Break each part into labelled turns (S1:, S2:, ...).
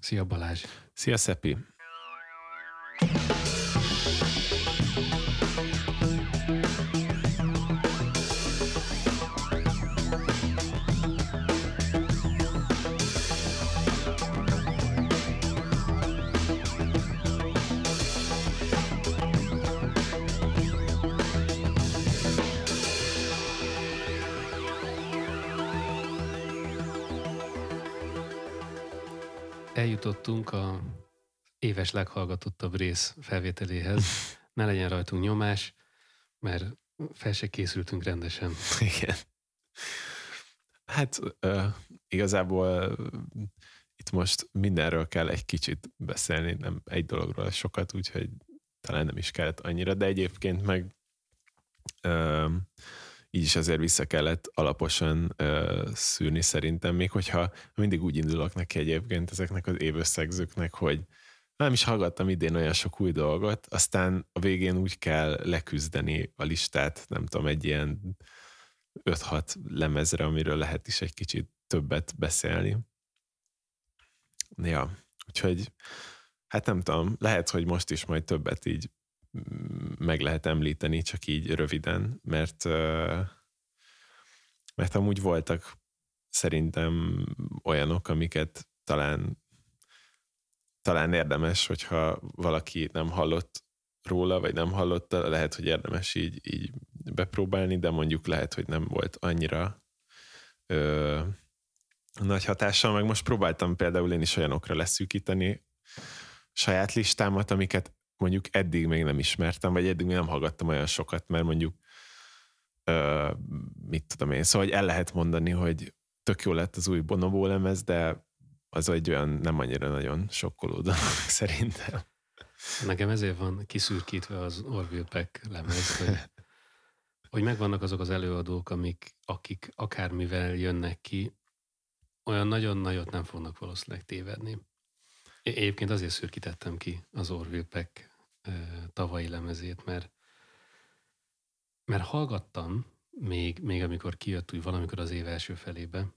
S1: Szia Balázs!
S2: Szia Szepi!
S1: Eljutottunk a éves leghallgatottabb rész felvételéhez. Ne legyen rajtunk nyomás, mert fel se készültünk rendesen.
S2: Igen. Hát uh, igazából uh, itt most mindenről kell egy kicsit beszélni, nem egy dologról sokat, úgyhogy talán nem is kellett annyira, de egyébként meg uh, így is azért vissza kellett alaposan uh, szűrni szerintem, még hogyha mindig úgy indulok neki egyébként ezeknek az évösszegzőknek, hogy nem is hallgattam idén olyan sok új dolgot, aztán a végén úgy kell leküzdeni a listát, nem tudom, egy ilyen 5-6 lemezre, amiről lehet is egy kicsit többet beszélni. Ja, úgyhogy hát nem tudom, lehet, hogy most is majd többet így meg lehet említeni, csak így röviden, mert, mert amúgy voltak szerintem olyanok, amiket talán talán érdemes, hogyha valaki nem hallott róla, vagy nem hallotta, lehet, hogy érdemes így, így bepróbálni, de mondjuk lehet, hogy nem volt annyira ö, nagy hatással, meg most próbáltam például én is olyanokra leszűkíteni saját listámat, amiket mondjuk eddig még nem ismertem, vagy eddig még nem hallgattam olyan sokat, mert mondjuk ö, mit tudom én, szóval hogy el lehet mondani, hogy tök jó lett az új Bonobo lemez, de az egy olyan nem annyira nagyon sokkoló dolog szerintem.
S1: Nekem ezért van kiszürkítve az Orville Peck lemez, hogy, hogy megvannak azok az előadók, amik, akik akármivel jönnek ki, olyan nagyon nagyot nem fognak valószínűleg tévedni. Egyébként azért szürkítettem ki az Orville Peck tavalyi lemezét, mert, mert hallgattam még, még amikor kijött úgy valamikor az év első felébe,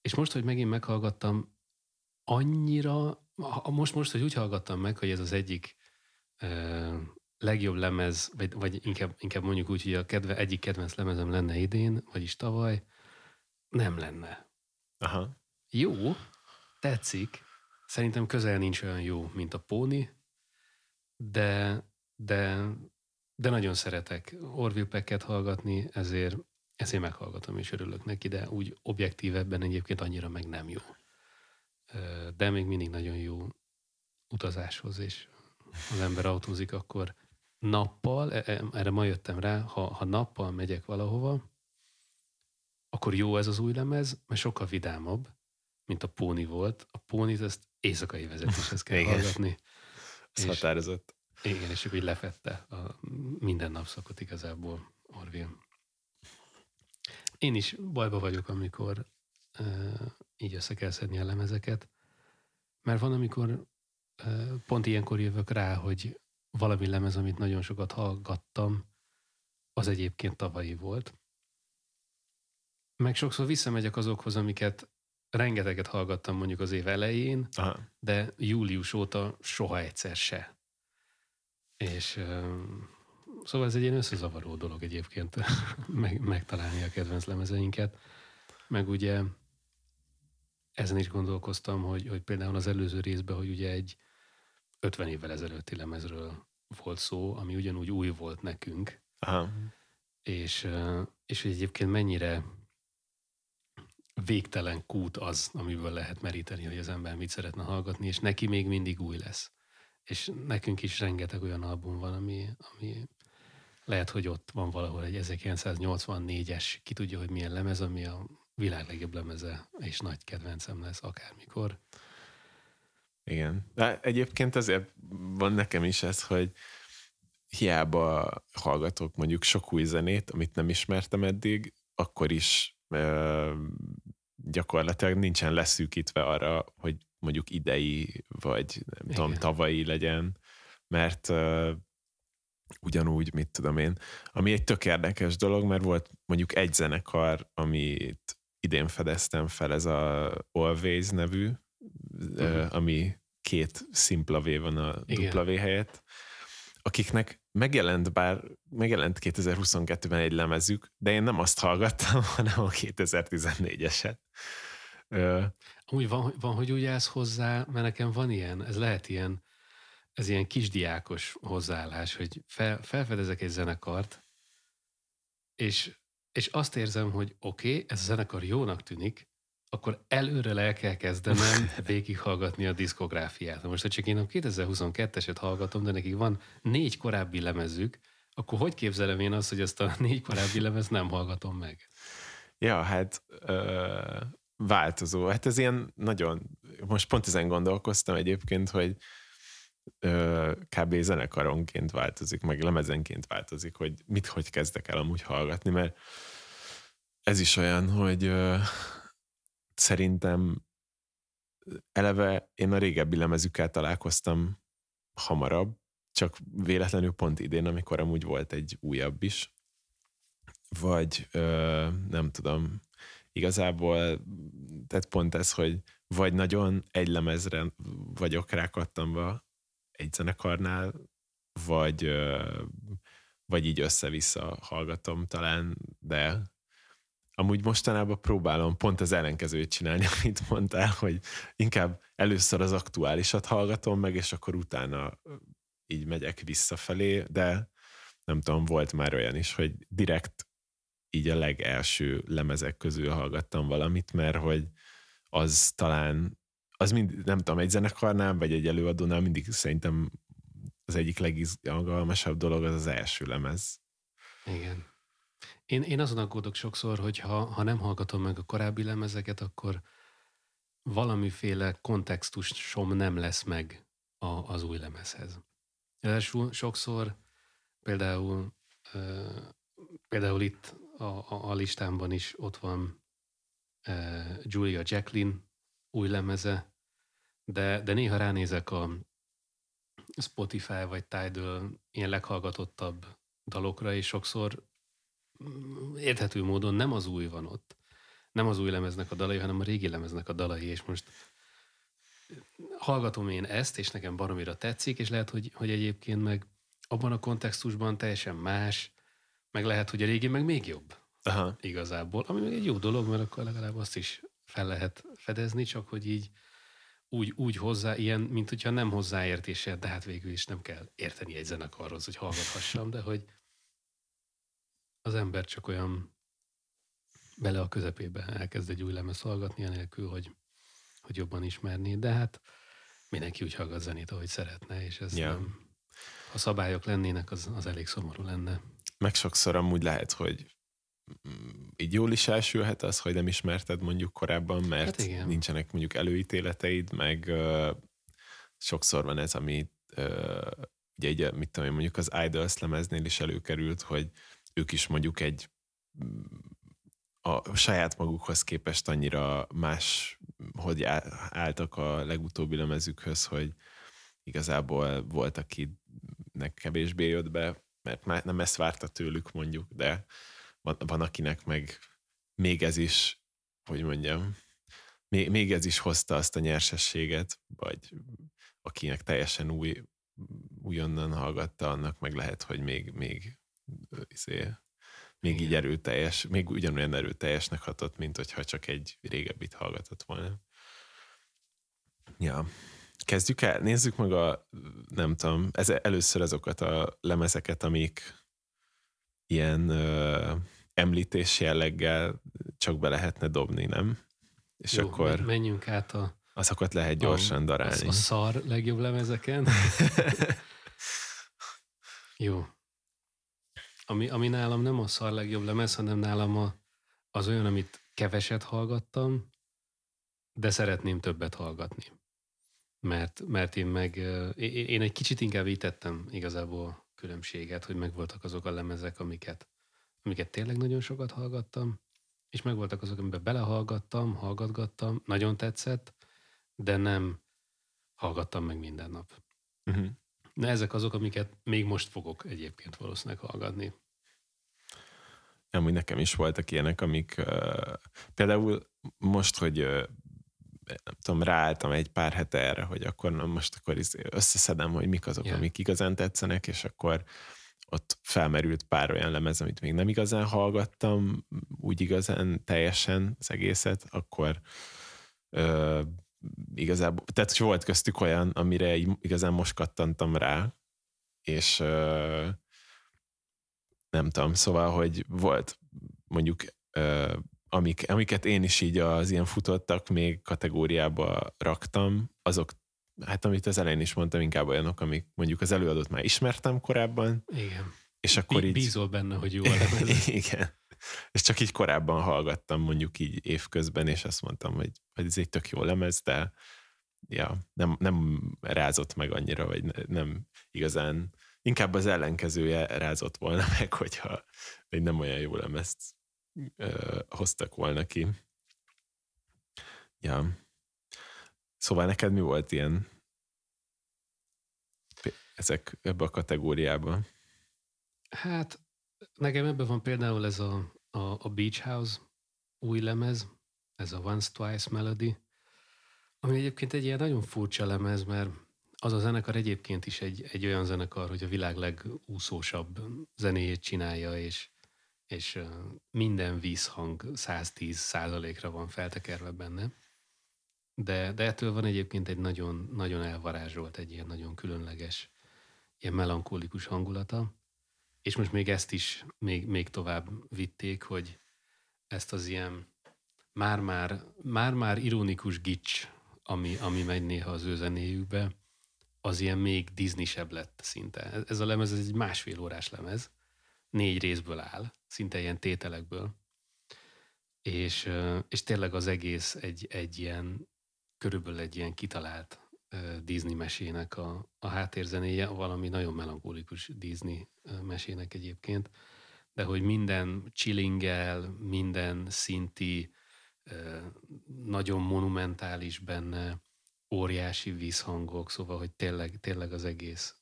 S1: és most, hogy megint meghallgattam, annyira, most, most, hogy úgy hallgattam meg, hogy ez az egyik uh, legjobb lemez, vagy, vagy inkább, inkább mondjuk úgy, hogy a kedve, egyik kedvenc lemezem lenne idén, vagyis tavaly, nem lenne.
S2: Aha.
S1: Jó, tetszik. Szerintem közel nincs olyan jó, mint a Póni, de, de, de nagyon szeretek Orville Pecket hallgatni, ezért, ezért meghallgatom és örülök neki, de úgy objektívebben egyébként annyira meg nem jó. De még mindig nagyon jó utazáshoz, és az ember autózik, akkor nappal, e, e, erre ma jöttem rá, ha, ha nappal megyek valahova, akkor jó ez az új lemez, mert sokkal vidámabb, mint a Póni volt. A Pónit ezt éjszakai vezetéshez kell hallgatni.
S2: Ez határozott.
S1: Igen, és úgy lefette a minden napszakot igazából Orville. Én is bajba vagyok, amikor uh, így össze kell szedni a lemezeket, mert van, amikor uh, pont ilyenkor jövök rá, hogy valami lemez, amit nagyon sokat hallgattam, az egyébként tavalyi volt. Meg sokszor visszamegyek azokhoz, amiket rengeteget hallgattam mondjuk az év elején, Aha. de július óta soha egyszer se. És szóval ez egy ilyen összezavaró dolog egyébként meg, megtalálni a kedvenc lemezeinket. Meg ugye ezen is gondolkoztam, hogy, hogy például az előző részben, hogy ugye egy 50 évvel ezelőtti lemezről volt szó, ami ugyanúgy új volt nekünk.
S2: Aha.
S1: És, és hogy egyébként mennyire végtelen kút az, amiből lehet meríteni, hogy az ember mit szeretne hallgatni, és neki még mindig új lesz és nekünk is rengeteg olyan album van, ami, ami lehet, hogy ott van valahol egy 1984-es, ki tudja, hogy milyen lemez, ami a világ legjobb lemeze, és nagy kedvencem lesz akármikor.
S2: Igen. De egyébként azért van nekem is ez, hogy hiába hallgatok mondjuk sok új zenét, amit nem ismertem eddig, akkor is gyakorlatilag nincsen leszűkítve arra, hogy mondjuk idei, vagy nem Igen. tudom, tavalyi legyen, mert uh, ugyanúgy, mit tudom én, ami egy tök érdekes dolog, mert volt mondjuk egy zenekar, amit idén fedeztem fel, ez a Always nevű uh-huh. ami két szimpla V van a dupla V helyett, akiknek megjelent, bár megjelent 2022-ben egy lemezük, de én nem azt hallgattam, hanem a 2014-eset.
S1: Úgy van, van, hogy úgy állsz hozzá, mert nekem van ilyen, ez lehet ilyen, ez ilyen kisdiákos hozzáállás, hogy fel, felfedezek egy zenekart, és, és azt érzem, hogy oké, okay, ez a zenekar jónak tűnik, akkor előre el kell kezdenem végighallgatni a diszkográfiát. Most, ha csak én a 2022-eset hallgatom, de nekik van négy korábbi lemezük, akkor hogy képzelem én azt, hogy azt a négy korábbi lemez nem hallgatom meg?
S2: Ja, hát ö, változó. Hát ez ilyen nagyon, most pont ezen gondolkoztam egyébként, hogy ö, kb. zenekaronként változik, meg lemezenként változik, hogy mit hogy kezdek el amúgy hallgatni, mert ez is olyan, hogy ö, szerintem eleve én a régebbi lemezükkel találkoztam hamarabb, csak véletlenül pont idén, amikor amúgy volt egy újabb is, vagy ö, nem tudom, igazából, tehát pont ez, hogy vagy nagyon egy lemezre vagyok rákattamva egy zenekarnál, vagy, ö, vagy így össze-vissza hallgatom talán, de amúgy mostanában próbálom pont az ellenkezőjét csinálni, amit mondtál, hogy inkább először az aktuálisat hallgatom meg, és akkor utána így megyek visszafelé, de nem tudom, volt már olyan is, hogy direkt így a legelső lemezek közül hallgattam valamit, mert hogy az talán, az mind, nem tudom, egy zenekarnál, vagy egy előadónál mindig szerintem az egyik legizgalmasabb dolog az az első lemez.
S1: Igen. Én, én azon aggódok sokszor, hogy ha, ha nem hallgatom meg a korábbi lemezeket, akkor valamiféle kontextusom nem lesz meg a, az új lemezhez. Ráadásul sokszor például, uh, például itt a, a, a listámban is ott van uh, Julia Jacqueline új lemeze, de, de néha ránézek a Spotify vagy Tidal ilyen leghallgatottabb dalokra, és sokszor érthető módon nem az új van ott. Nem az új lemeznek a dalai, hanem a régi lemeznek a dalai, és most hallgatom én ezt, és nekem baromira tetszik, és lehet, hogy, hogy egyébként meg abban a kontextusban teljesen más, meg lehet, hogy a régi meg még jobb. Aha. Igazából, ami meg egy jó dolog, mert akkor legalább azt is fel lehet fedezni, csak hogy így úgy, úgy hozzá, ilyen, mint hogyha nem hozzáértése, de hát végül is nem kell érteni egy zenekarhoz, hogy hallgathassam, de hogy az ember csak olyan bele a közepébe elkezd egy új lemez hallgatni, anélkül, hogy, hogy jobban ismerni, de hát mindenki úgy hallgat zenét, ahogy szeretne, és ez yeah. nem, ha szabályok lennének, az, az elég szomorú lenne.
S2: Meg sokszor amúgy lehet, hogy így jól is elsülhet az, hogy nem ismerted mondjuk korábban, mert hát nincsenek mondjuk előítéleteid, meg uh, sokszor van ez, ami uh, ugye egy, mit tudom én, mondjuk az Idols lemeznél is előkerült, hogy ők is mondjuk egy a saját magukhoz képest annyira más, hogy álltak a legutóbbi lemezükhöz, hogy igazából volt, akinek kevésbé jött be, mert már nem ezt várta tőlük mondjuk, de van, van akinek meg még ez is, hogy mondjam, még, még ez is hozta azt a nyersességet, vagy akinek teljesen új, újonnan hallgatta, annak meg lehet, hogy még, még izé, még így erőteljes, még ugyanolyan erőteljesnek hatott, mint hogyha csak egy régebbit hallgatott volna. Ja. Kezdjük el, nézzük meg a, nem tudom, ez, először azokat a lemezeket, amik ilyen ö, említés jelleggel csak be lehetne dobni, nem?
S1: És Jó, akkor menjünk át a
S2: azokat lehet gyorsan a, darálni. A
S1: szar legjobb lemezeken. Jó. Ami, ami nálam nem a szar legjobb lemez, hanem nálam a, az olyan, amit keveset hallgattam, de szeretném többet hallgatni. Mert, mert én meg, én egy kicsit inkább így igazából különbséget, hogy megvoltak azok a lemezek, amiket, amiket tényleg nagyon sokat hallgattam, és megvoltak azok, amiben belehallgattam, hallgatgattam, nagyon tetszett, de nem hallgattam meg minden nap. Uh-huh. Na ezek azok, amiket még most fogok egyébként valószínűleg hallgatni.
S2: Amúgy nekem is voltak ilyenek, amik uh, például most, hogy uh, nem tudom, ráálltam egy pár hete erre, hogy akkor na most akkor összeszedem, hogy mik azok, yeah. amik igazán tetszenek, és akkor ott felmerült pár olyan lemez, amit még nem igazán hallgattam, úgy igazán teljesen az egészet, akkor ö, igazából, tehát hogy volt köztük olyan, amire igazán most kattantam rá, és ö, nem tudom, szóval, hogy volt mondjuk ö, amik, amiket én is így az ilyen futottak még kategóriába raktam, azok, hát amit az elején is mondtam, inkább olyanok, amik mondjuk az előadót már ismertem korábban.
S1: Igen.
S2: És akkor így...
S1: Bízol benne, hogy jó a lemez.
S2: Igen. És csak így korábban hallgattam mondjuk így évközben, és azt mondtam, hogy, hogy ez egy tök jó lemez, de ja, nem, nem rázott meg annyira, vagy nem igazán, inkább az ellenkezője rázott volna meg, hogyha egy nem olyan jó lemezt ö, hoztak volna ki. Ja. Szóval neked mi volt ilyen ezek ebbe a kategóriában?
S1: Hát nekem ebben van például ez a, a, a Beach House új lemez, ez a Once Twice Melody, ami egyébként egy ilyen nagyon furcsa lemez, mert az a zenekar egyébként is egy, egy olyan zenekar, hogy a világ legúszósabb zenéjét csinálja, és és minden vízhang 110 százalékra van feltekerve benne. De, de ettől van egyébként egy nagyon, nagyon elvarázsolt, egy ilyen nagyon különleges, ilyen melankolikus hangulata. És most még ezt is még, még tovább vitték, hogy ezt az ilyen már-már, már-már ironikus gics, ami, ami megy néha az ő zenéjükbe, az ilyen még Disney-sebb lett szinte. Ez a lemez ez egy másfél órás lemez, négy részből áll, szinte ilyen tételekből. És, és tényleg az egész egy, egy ilyen, körülbelül egy ilyen kitalált Disney mesének a, a háttérzenéje, valami nagyon melankolikus Disney mesének egyébként, de hogy minden chillingel, minden szinti, nagyon monumentális benne, óriási vízhangok, szóval, hogy tényleg, tényleg az egész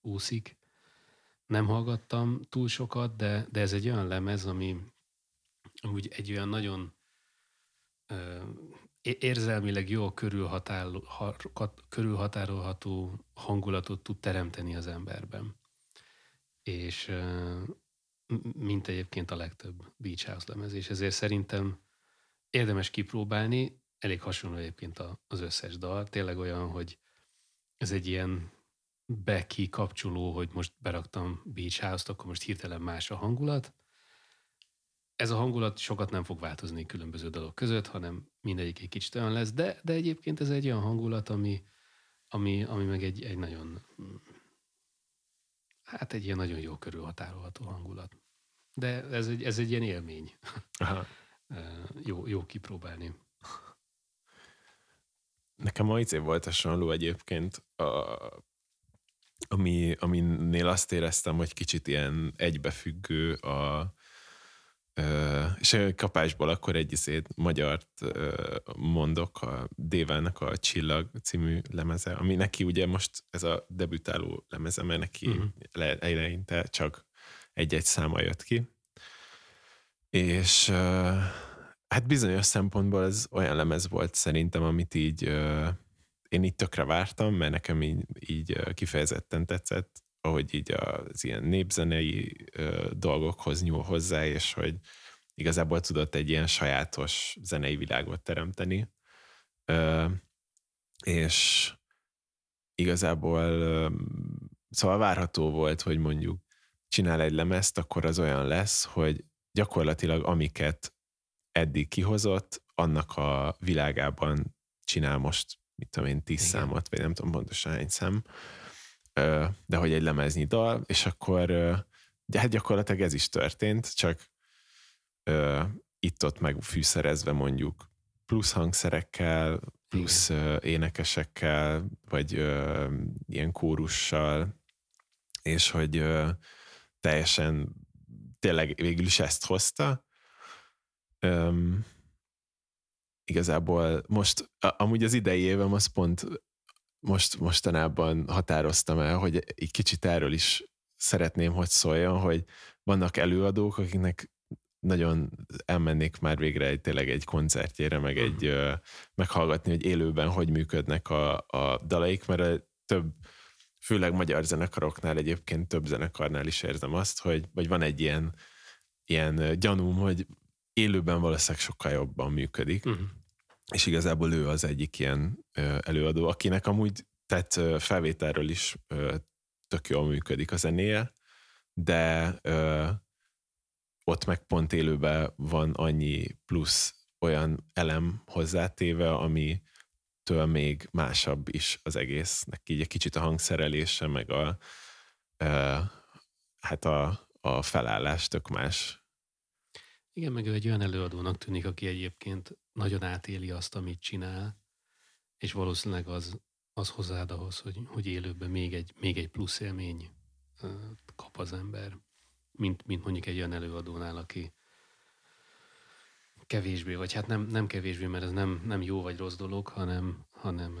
S1: úszik. Nem hallgattam túl sokat, de, de ez egy olyan lemez, ami amúgy egy olyan nagyon érzelmileg jó körülhatárolható hangulatot tud teremteni az emberben. És mint egyébként a legtöbb Beach House lemez, és ezért szerintem érdemes kipróbálni, elég hasonló egyébként az összes dal, tényleg olyan, hogy ez egy ilyen be-ki kapcsoló, hogy most beraktam Beach House-t, akkor most hirtelen más a hangulat. Ez a hangulat sokat nem fog változni különböző dalok között, hanem mindegyik egy kicsit olyan lesz, de, de egyébként ez egy olyan hangulat, ami, ami, ami meg egy, egy nagyon hát egy ilyen nagyon jó körülhatárolható hangulat. De ez egy, ez egy ilyen élmény. Aha. jó, jó kipróbálni.
S2: Nekem a izé volt hasonló egyébként a ami, aminél azt éreztem, hogy kicsit ilyen egybefüggő a, és kapásból akkor egy izét, magyart mondok, a Dévának a Csillag című lemeze, ami neki ugye most ez a debütáló lemeze, mert neki uh-huh. eleinte csak egy-egy száma jött ki. És hát bizonyos szempontból ez olyan lemez volt szerintem, amit így én így tökre vártam, mert nekem így, így kifejezetten tetszett, ahogy így az ilyen népzenei dolgokhoz nyúl hozzá, és hogy igazából tudott egy ilyen sajátos zenei világot teremteni. És igazából szóval várható volt, hogy mondjuk csinál egy lemezt, akkor az olyan lesz, hogy gyakorlatilag amiket eddig kihozott, annak a világában csinál most mit tudom én, tíz Igen. számot, vagy nem tudom pontosan hány szám, de hogy egy lemeznyi dal, és akkor hát gyakorlatilag ez is történt, csak itt-ott meg fűszerezve mondjuk plusz hangszerekkel, plusz Igen. énekesekkel, vagy ilyen kórussal, és hogy teljesen tényleg végül is ezt hozta igazából most, amúgy az idei évem az pont most, mostanában határoztam el, hogy egy kicsit erről is szeretném, hogy szóljon, hogy vannak előadók, akiknek nagyon elmennék már végre egy, tényleg egy koncertjére, meg egy uh, meghallgatni, hogy élőben hogy működnek a, a dalaik, mert a több, főleg magyar zenekaroknál egyébként több zenekarnál is érzem azt, hogy vagy van egy ilyen, ilyen gyanúm, hogy élőben valószínűleg sokkal jobban működik. Uh-huh. És igazából ő az egyik ilyen előadó, akinek amúgy tehát felvételről is tök jól működik a zenéje, de ott meg pont élőben van annyi plusz olyan elem hozzátéve, ami től még másabb is az egésznek, így egy kicsit a hangszerelése, meg a, hát a, a felállás tök más.
S1: Igen, meg ő egy olyan előadónak tűnik, aki egyébként nagyon átéli azt, amit csinál, és valószínűleg az, az hozzáad ahhoz, hogy, hogy élőben még egy, még egy plusz élmény kap az ember. Mint, mint mondjuk egy olyan előadónál, aki kevésbé, vagy hát nem, nem kevésbé, mert ez nem, nem jó vagy rossz dolog, hanem, hanem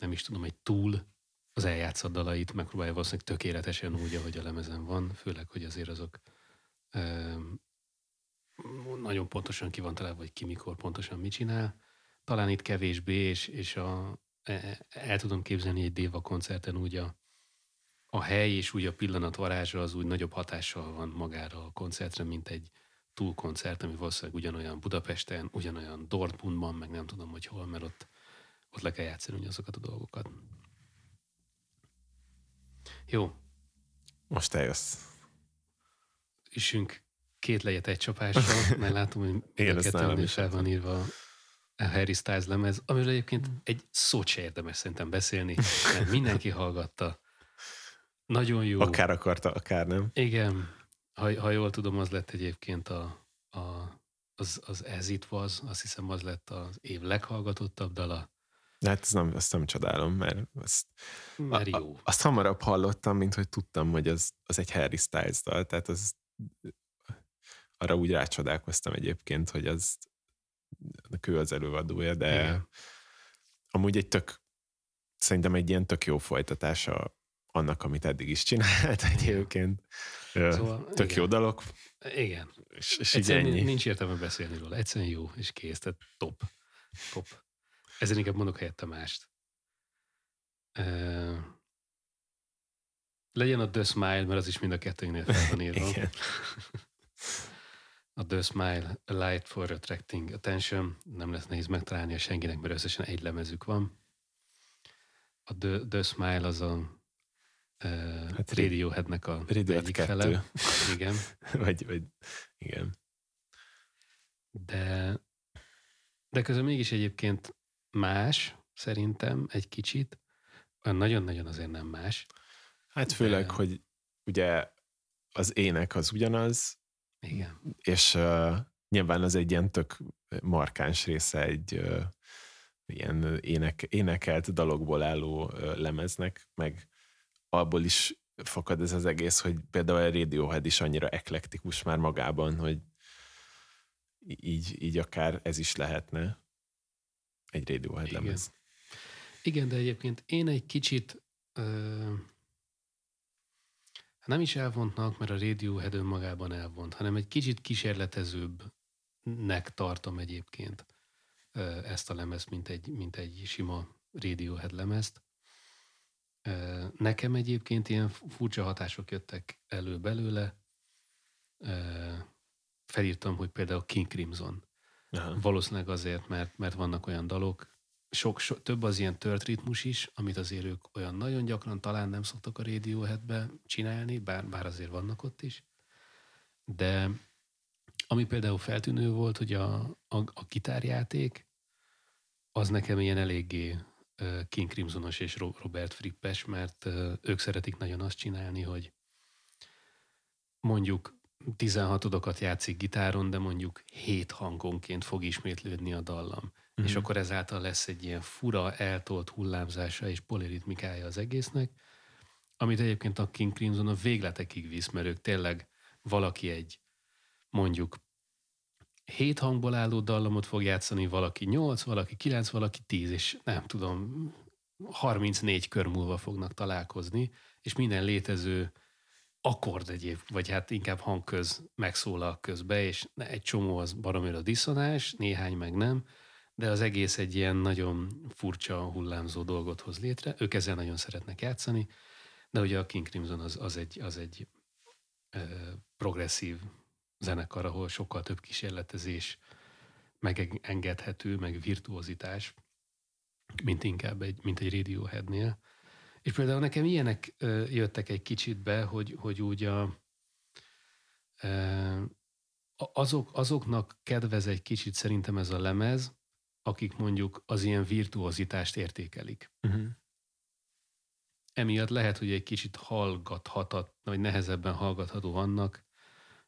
S1: nem is tudom, egy túl az eljátszott dalait megpróbálja valószínűleg tökéletesen úgy, ahogy a lemezen van, főleg, hogy azért azok nagyon pontosan ki van találva, hogy ki mikor pontosan mit csinál. Talán itt kevésbé, és, és a, e, el tudom képzelni egy Déva koncerten úgy a, a hely és úgy a pillanat varázsa az úgy nagyobb hatással van magára a koncertre, mint egy túlkoncert, ami valószínűleg ugyanolyan Budapesten, ugyanolyan Dortmundban, meg nem tudom, hogy hol, mert ott, ott le kell játszani azokat a dolgokat. Jó.
S2: Most eljössz.
S1: Isünk két lejet egy csapással, mert látom, hogy
S2: Igen, kettőn
S1: fel van írva a Harry Styles lemez, amiről egyébként egy szót se érdemes szerintem beszélni, mert mindenki hallgatta. Nagyon jó.
S2: Akár akarta, akár nem.
S1: Igen. Ha, ha jól tudom, az lett egyébként a, a, az, az As It Was, azt hiszem az lett az év leghallgatottabb dala.
S2: Hát ezt nem, ezt nem csodálom, mert, azt,
S1: mert jó. A,
S2: azt hamarabb hallottam, mint hogy tudtam, hogy az, az egy Harry Styles dal, tehát az arra úgy rácsodálkoztam egyébként, hogy az ő az előadója, de Igen. amúgy egy tök, szerintem egy ilyen tök jó folytatása annak, amit eddig is csinált egyébként. Szóval, Tök igen. jó dalok.
S1: Igen.
S2: És, és így ennyi.
S1: Nincs értelme beszélni róla. Egyszerűen jó, és kész. Tehát top. Top. Ezen inkább mondok helyette mást. Uh, legyen a The Smile, mert az is mind a kettőnél fel van írva. a The Smile, a Light for Attracting Attention. Nem lesz nehéz megtalálni a senkinek, mert összesen egy lemezük van. A The, The Smile az a hát Radioheadnek a
S2: Radiohead
S1: egyik
S2: kettő. fele.
S1: Igen.
S2: vagy, vagy, igen.
S1: De, de közben mégis egyébként más, szerintem, egy kicsit. Nagyon-nagyon azért nem más.
S2: Hát főleg, de... hogy ugye az ének az ugyanaz,
S1: igen.
S2: és uh, nyilván az egy ilyen tök markáns része egy uh, ilyen ének, énekelt dalokból álló uh, lemeznek, meg abból is fakad ez az egész, hogy például a Radiohead is annyira eklektikus már magában, hogy így, így akár ez is lehetne egy Radiohead Igen. lemez.
S1: Igen, de egyébként én egy kicsit uh, nem is elvontnak, mert a Radiohead önmagában elvont, hanem egy kicsit kísérletezőbbnek tartom egyébként ezt a lemezt, mint egy, mint egy sima Radiohead lemezt. Nekem egyébként ilyen furcsa hatások jöttek elő belőle. Felírtam, hogy például King Crimson. Aha. Valószínűleg azért, mert, mert vannak olyan dalok, sok, sok, több az ilyen tört ritmus is, amit azért ők olyan nagyon gyakran talán nem szoktak a Radioheadbe csinálni, bár, bár azért vannak ott is. De ami például feltűnő volt, hogy a, a, a gitárjáték, az nekem ilyen eléggé King Crimsonos és Robert Frippes, mert ők szeretik nagyon azt csinálni, hogy mondjuk 16 odokat játszik gitáron, de mondjuk 7 hangonként fog ismétlődni a dallam. Mm-hmm. És akkor ezáltal lesz egy ilyen fura, eltolt hullámzása és poliritmikája az egésznek, amit egyébként a King Crimson a végletekig visz, mert ők tényleg valaki egy mondjuk hét hangból álló dallamot fog játszani, valaki nyolc, valaki kilenc, valaki tíz, és nem tudom, 34 kör múlva fognak találkozni, és minden létező akkord egyéb, vagy hát inkább hangköz megszólal közbe, és egy csomó az baromira diszonás, néhány meg nem, de az egész egy ilyen nagyon furcsa, hullámzó dolgot hoz létre. Ők ezzel nagyon szeretnek játszani, de ugye a King Crimson az, az egy, az egy ö, progresszív zenekar, ahol sokkal több kísérletezés megengedhető, meg virtuozitás, mint inkább egy, mint egy Radioheadnél. És például nekem ilyenek ö, jöttek egy kicsit be, hogy, hogy úgy a, ö, azok, azoknak kedvez egy kicsit szerintem ez a lemez, akik mondjuk az ilyen virtuozitást értékelik. Uh-huh. Emiatt lehet, hogy egy kicsit hallgathatat, vagy nehezebben hallgatható annak,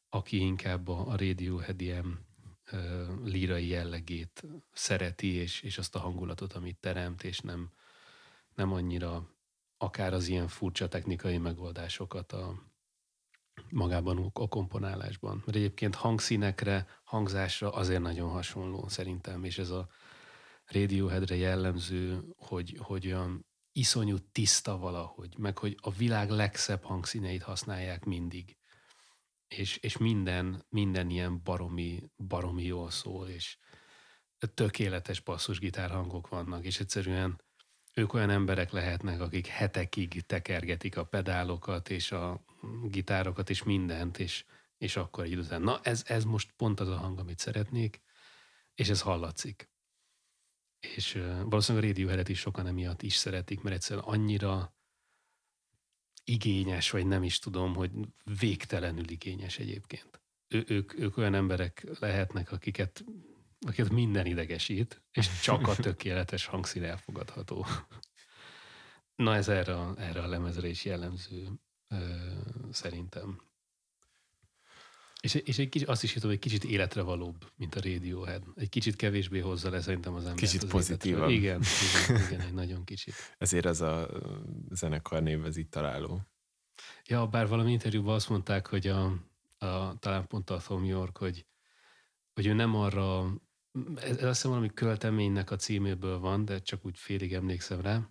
S1: aki inkább a, a Radiohead ilyen ö, lírai jellegét szereti, és, és azt a hangulatot, amit teremt, és nem, nem annyira akár az ilyen furcsa technikai megoldásokat a magában a komponálásban. Mert egyébként hangszínekre, hangzásra azért nagyon hasonló szerintem, és ez a Radioheadre jellemző, hogy, hogy olyan iszonyú tiszta valahogy, meg hogy a világ legszebb hangszíneit használják mindig. És, és minden, minden ilyen baromi, baromi jól szól, és tökéletes basszusgitár hangok vannak, és egyszerűen ők olyan emberek lehetnek, akik hetekig tekergetik a pedálokat, és a gitárokat, és mindent, és, és akkor egy után, na ez, ez most pont az a hang, amit szeretnék, és ez hallatszik. És valószínűleg a Radiohead-et is sokan emiatt is szeretik, mert egyszerűen annyira igényes, vagy nem is tudom, hogy végtelenül igényes egyébként. Ő, ők, ők olyan emberek lehetnek, akiket, akiket minden idegesít, és csak a tökéletes hangszín elfogadható. Na ez erre, a, erre a lemezre is jellemző ö, szerintem. És, és egy kicsit, azt is hiszem, hogy egy kicsit életre valóbb, mint a Radiohead. Egy kicsit kevésbé hozza le szerintem az ember.
S2: Kicsit pozitívabb.
S1: Igen, igen, igen, egy nagyon kicsit.
S2: Ezért ez a zenekar név ez itt találó.
S1: Ja, bár valami interjúban azt mondták, hogy a, a talán pont a Tom York, hogy, hogy ő nem arra, ez, ez azt hiszem valami költeménynek a címéből van, de csak úgy félig emlékszem rá,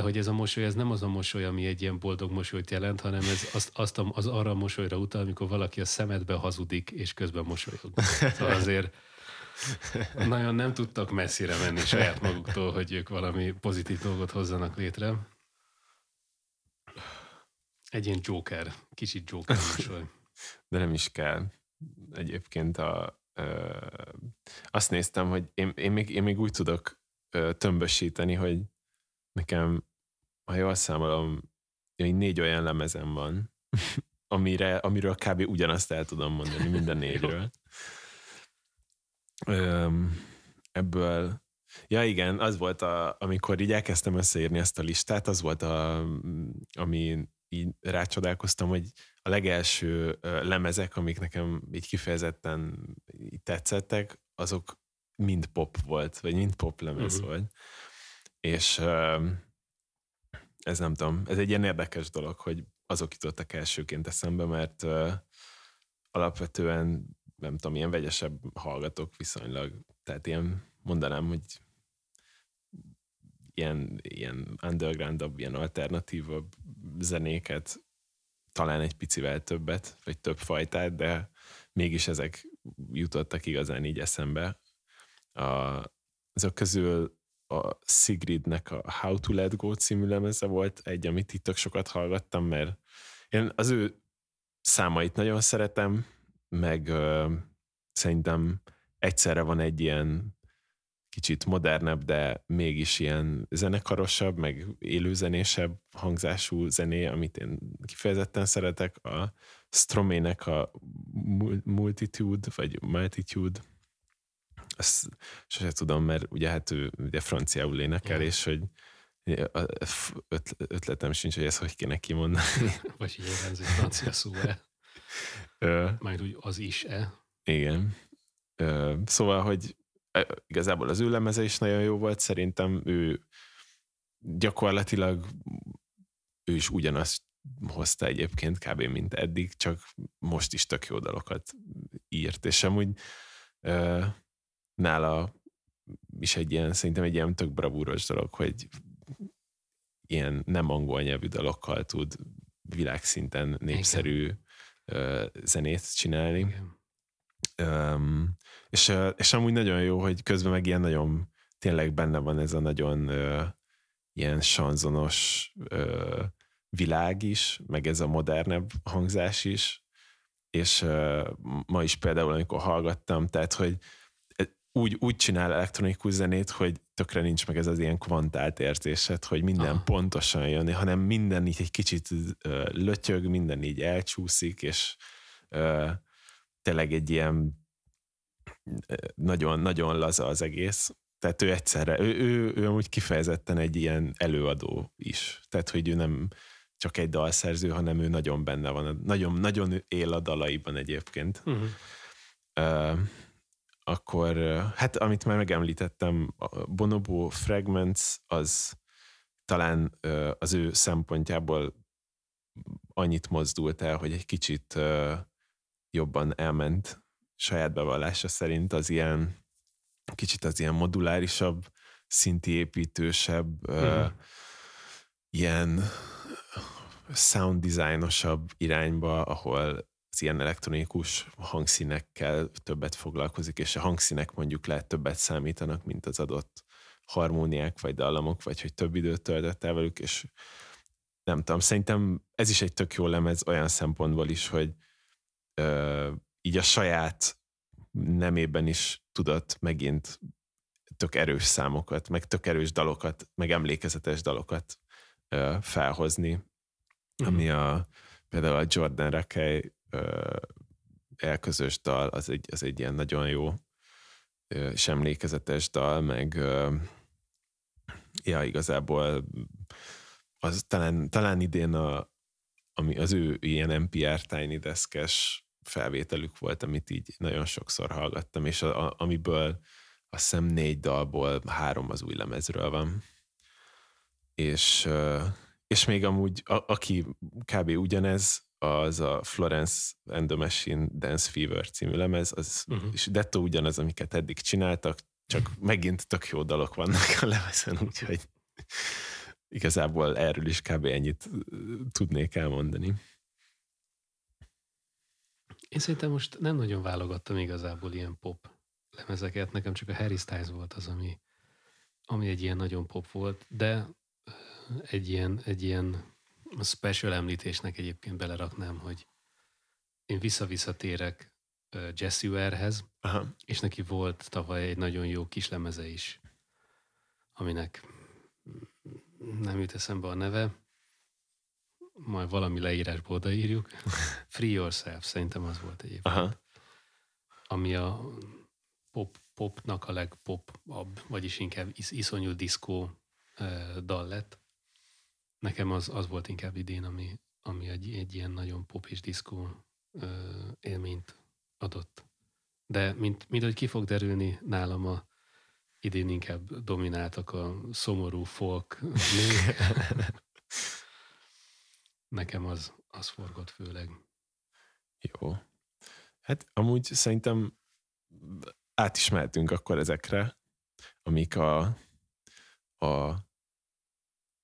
S1: de hogy ez a mosoly, ez nem az a mosoly, ami egy ilyen boldog mosolyt jelent, hanem ez azt, azt az arra a mosolyra utal, amikor valaki a szemedbe hazudik, és közben mosolyog. Szóval azért nagyon nem tudtak messzire menni saját maguktól, hogy ők valami pozitív dolgot hozzanak létre. Egy ilyen Joker, kicsit Joker mosoly.
S2: De nem is kell. Egyébként a, ö, azt néztem, hogy én, én, még, én még úgy tudok ö, tömbösíteni, hogy nekem, ha jól számolom, négy olyan lemezem van, amire, amiről kb. ugyanazt el tudom mondani minden négyről. Öm, ebből, ja igen, az volt, a, amikor így elkezdtem összeírni ezt a listát, az volt, a, ami így rácsodálkoztam, hogy a legelső lemezek, amik nekem így kifejezetten így tetszettek, azok mind pop volt, vagy mind pop lemez uh-huh. volt. És ez nem tudom, ez egy ilyen érdekes dolog, hogy azok jutottak elsőként eszembe, mert alapvetően nem tudom, ilyen vegyesebb hallgatók viszonylag, tehát ilyen mondanám, hogy ilyen, ilyen undergroundabb, ilyen alternatívabb zenéket, talán egy picivel többet, vagy több fajtát, de mégis ezek jutottak igazán így eszembe. A, azok közül a Sigridnek a How to Let Go című lemeze volt egy, amit itt sokat hallgattam, mert én az ő számait nagyon szeretem, meg ö, szerintem egyszerre van egy ilyen kicsit modernebb, de mégis ilyen zenekarosabb, meg élőzenésebb hangzású zené, amit én kifejezetten szeretek. A Stromének a Multitude, vagy Multitude ezt sose tudom, mert ugye hát ő ugye franciául énekel, ja. és hogy ötletem sincs, hogy ezt hogy kéne kimondani.
S1: Vagy így egy francia szó-e? Majd úgy az is-e?
S2: Igen. Szóval, hogy igazából az ő lemeze is nagyon jó volt, szerintem ő gyakorlatilag ő is ugyanazt hozta egyébként kb. mint eddig, csak most is tök jó dalokat írt, és amúgy nála is egy ilyen, szerintem egy ilyen tök bravúros dolog, hogy ilyen nem angol nyelvű dalokkal tud világszinten népszerű Igen. zenét csinálni. Igen. Um, és, és amúgy nagyon jó, hogy közben meg ilyen nagyon tényleg benne van ez a nagyon uh, ilyen sanzonos uh, világ is, meg ez a modernebb hangzás is, és uh, ma is például, amikor hallgattam, tehát, hogy úgy, úgy csinál elektronikus zenét, hogy tökre nincs meg ez az ilyen kvantált érzésed, hogy minden Aha. pontosan jön, hanem minden így egy kicsit lötyög, minden így elcsúszik, és uh, tényleg egy ilyen nagyon-nagyon laza az egész. Tehát ő egyszerre, ő, ő, ő amúgy kifejezetten egy ilyen előadó is. Tehát, hogy ő nem csak egy dalszerző, hanem ő nagyon benne van. Nagyon, nagyon él a dalaiban egyébként. Uh-huh. Uh, akkor, hát amit már megemlítettem, a Bonobo Fragments az talán az ő szempontjából annyit mozdult el, hogy egy kicsit jobban elment saját bevallása szerint az ilyen kicsit az ilyen modulárisabb, szinti építősebb, mm. ilyen sound designosabb irányba, ahol ilyen elektronikus hangszínekkel többet foglalkozik, és a hangszínek mondjuk lehet többet számítanak, mint az adott harmóniák, vagy dallamok, vagy hogy több időt töltött el velük, és nem tudom, szerintem ez is egy tök jó lemez olyan szempontból is, hogy ö, így a saját nemében is tudott megint tök erős számokat, meg tök erős dalokat, meg emlékezetes dalokat ö, felhozni, mm. ami a például a Jordan Elközös dal, az egy, az egy ilyen nagyon jó ö, és emlékezetes dal, meg ja, igazából az talán, talán idén a, ami az ő ilyen NPR Tiny Deskes felvételük volt, amit így nagyon sokszor hallgattam, és a, a, amiből azt hiszem négy dalból három az új lemezről van. És, és még amúgy, a, aki kb. ugyanez, az a Florence and the Machine Dance Fever című lemez, az, uh-huh. és dettó ugyanaz, amiket eddig csináltak, csak megint tök jó dalok vannak a lemezen, úgyhogy igazából erről is kb. ennyit tudnék elmondani.
S1: Én szerintem most nem nagyon válogattam igazából ilyen pop lemezeket, nekem csak a Harry Styles volt az, ami, ami egy ilyen nagyon pop volt, de egy ilyen, egy ilyen special említésnek egyébként beleraknám, hogy én vissza-visszatérek Jesse Warehez, Aha. és neki volt tavaly egy nagyon jó kis lemeze is, aminek nem jut eszembe a neve, majd valami leírásból odaírjuk. Free Yourself, szerintem az volt egyébként. Aha. Ami a pop, popnak a legpopabb, vagyis inkább is, iszonyú diszkó uh, dal lett. Nekem az, az volt inkább idén, ami, ami egy, egy ilyen nagyon pop és diszkó élményt adott. De mint, mint hogy ki fog derülni nálam a idén inkább domináltak a szomorú folk Nekem az, az forgott főleg.
S2: Jó. Hát amúgy szerintem át is mehetünk akkor ezekre, amik a, a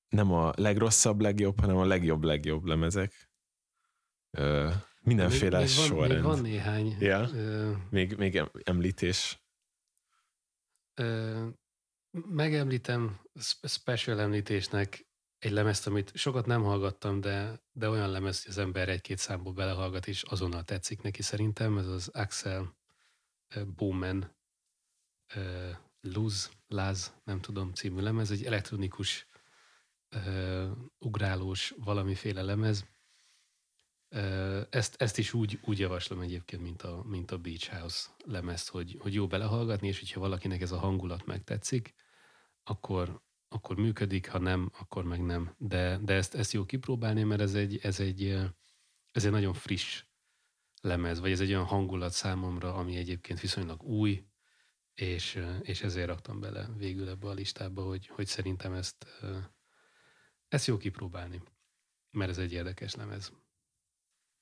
S2: nem a legrosszabb legjobb, hanem a legjobb legjobb lemezek. Ö, mindenféle még, még van, sorrend.
S1: Még van néhány.
S2: Ja? Ö, még, még említés.
S1: Ö, megemlítem special említésnek egy lemezt, amit sokat nem hallgattam, de, de olyan lemez, hogy az ember egy-két számból belehallgat, és azonnal tetszik neki szerintem. Ez az Axel Bowman Luz, Laz, nem tudom, című lemez. Egy elektronikus, uh, ugrálós valamiféle lemez. Ezt, ezt is úgy, úgy javaslom egyébként, mint a, mint a Beach House lemezt, hogy, hogy jó belehallgatni, és hogyha valakinek ez a hangulat megtetszik, akkor, akkor működik, ha nem, akkor meg nem. De, de ezt, ezt jó kipróbálni, mert ez egy, ez, egy, ez egy nagyon friss lemez, vagy ez egy olyan hangulat számomra, ami egyébként viszonylag új, és, és ezért raktam bele végül ebbe a listába, hogy, hogy szerintem ezt, ezt jó kipróbálni, mert ez egy érdekes lemez.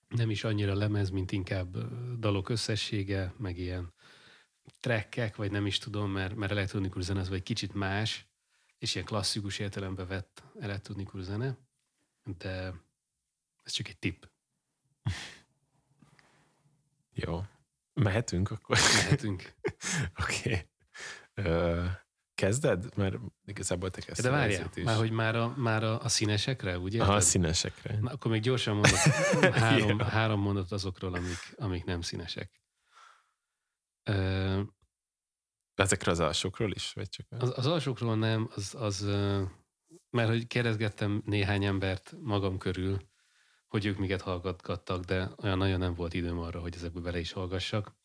S1: Nem is annyira lemez, mint inkább dalok összessége, meg ilyen trekkek, vagy nem is tudom, mert, mert elektronikus zene az vagy kicsit más, és ilyen klasszikus értelembe vett elektronikus zene, de, Ez csak egy tipp.
S2: Jó. Mehetünk akkor?
S1: Mehetünk.
S2: Oké. okay. Kezded? Mert igazából te kezdted.
S1: De várjál, már hogy már a, már a, a színesekre, ugye?
S2: Aha, a színesekre.
S1: Na, akkor még gyorsan mondok három, három mondat azokról, amik, amik nem színesek.
S2: Uh, Ezekre az alsókról is? Vagy csak
S1: az, az alsókról nem, az, az mert hogy kérdezgettem néhány embert magam körül, hogy ők miket hallgatgattak, de olyan nagyon nem volt időm arra, hogy ezekbe bele is hallgassak.